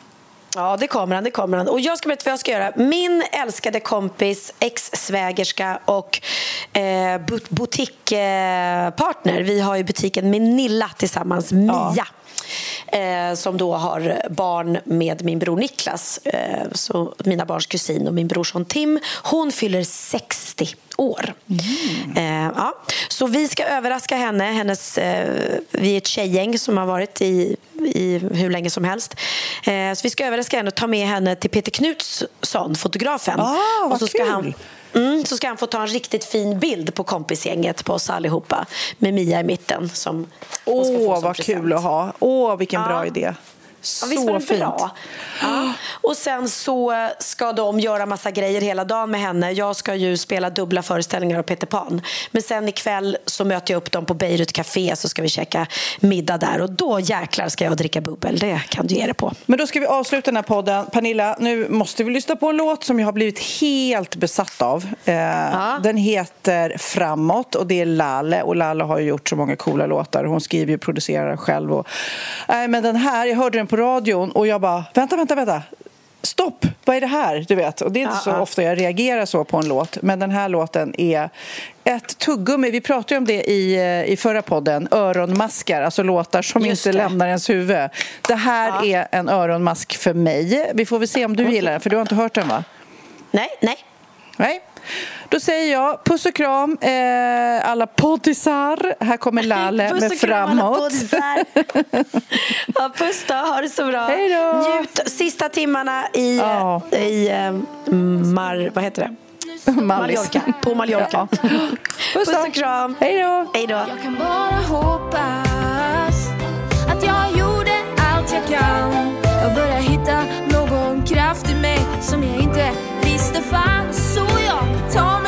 Ja, det kommer han. Det kommer han. Och jag ska berätta vad jag ska göra. Min älskade kompis, ex-svägerska och eh, butikpartner. Vi har ju butiken Minilla tillsammans, Mia. Ja eh, som då har barn med min bror Niklas, eh, så mina barns kusin och min brorson Tim. Hon fyller 60 år. Mm. Eh, ja. Så vi ska överraska henne. Hennes, vi är ett tjejgäng som har varit i, i hur länge som helst. Eh, så vi ska överraska henne och ta med henne till Peter Knutsson, fotografen. Ah, vad och så ska kul. han Mm, så ska han få ta en riktigt fin bild på kompisgänget på oss allihopa med Mia i mitten. Som Åh, oh, vad present. kul att ha. Åh, oh, vilken ja. bra idé. Så ja, visst var det fint. Bra? Ja. Och sen så ska de göra massa grejer hela dagen med henne. Jag ska ju spela dubbla föreställningar av Peter Pan. Men sen ikväll så möter jag upp dem på Beirut Café så ska vi käka middag där. Och då jäklar ska jag dricka bubbel. Det kan du ge dig på. Men då ska vi avsluta den här podden. Pernilla, nu måste vi lyssna på en låt som jag har blivit helt besatt av. Eh, ja. Den heter Framåt och det är Lale. Och Lale har ju gjort så många coola låtar. Hon skriver och producerar själv. Och, äh, men den här, jag hörde den på radion och jag bara, vänta, vänta, vänta. Stopp, vad är det här? Du vet. Och det är inte så ofta jag reagerar så på en låt. Men den här låten är ett tuggummi. Vi pratade om det i, eh, i förra podden. Öronmaskar, alltså låtar som Just inte det. lämnar ens huvud. Det här ja. är en öronmask för mig. Vi får väl se om du gillar den, för du har inte hört den va? Nej, nej. Nej. Då säger jag puss och kram eh, alla poddisar. Här kommer Lalle med Framåt. Puss och kram alla ja, puss då, ha det så bra. Hej då. Njut sista timmarna i, ja. i eh, Mar... Vad heter det? Mallorca. På Mallorca. Ja. Puss, puss och kram. Hej då. Hej då. Jag kan bara hoppas att jag gjorde allt jag kan. Jag börjar hitta någon kraft i mig som jag inte visste fanns. Så jag tar mig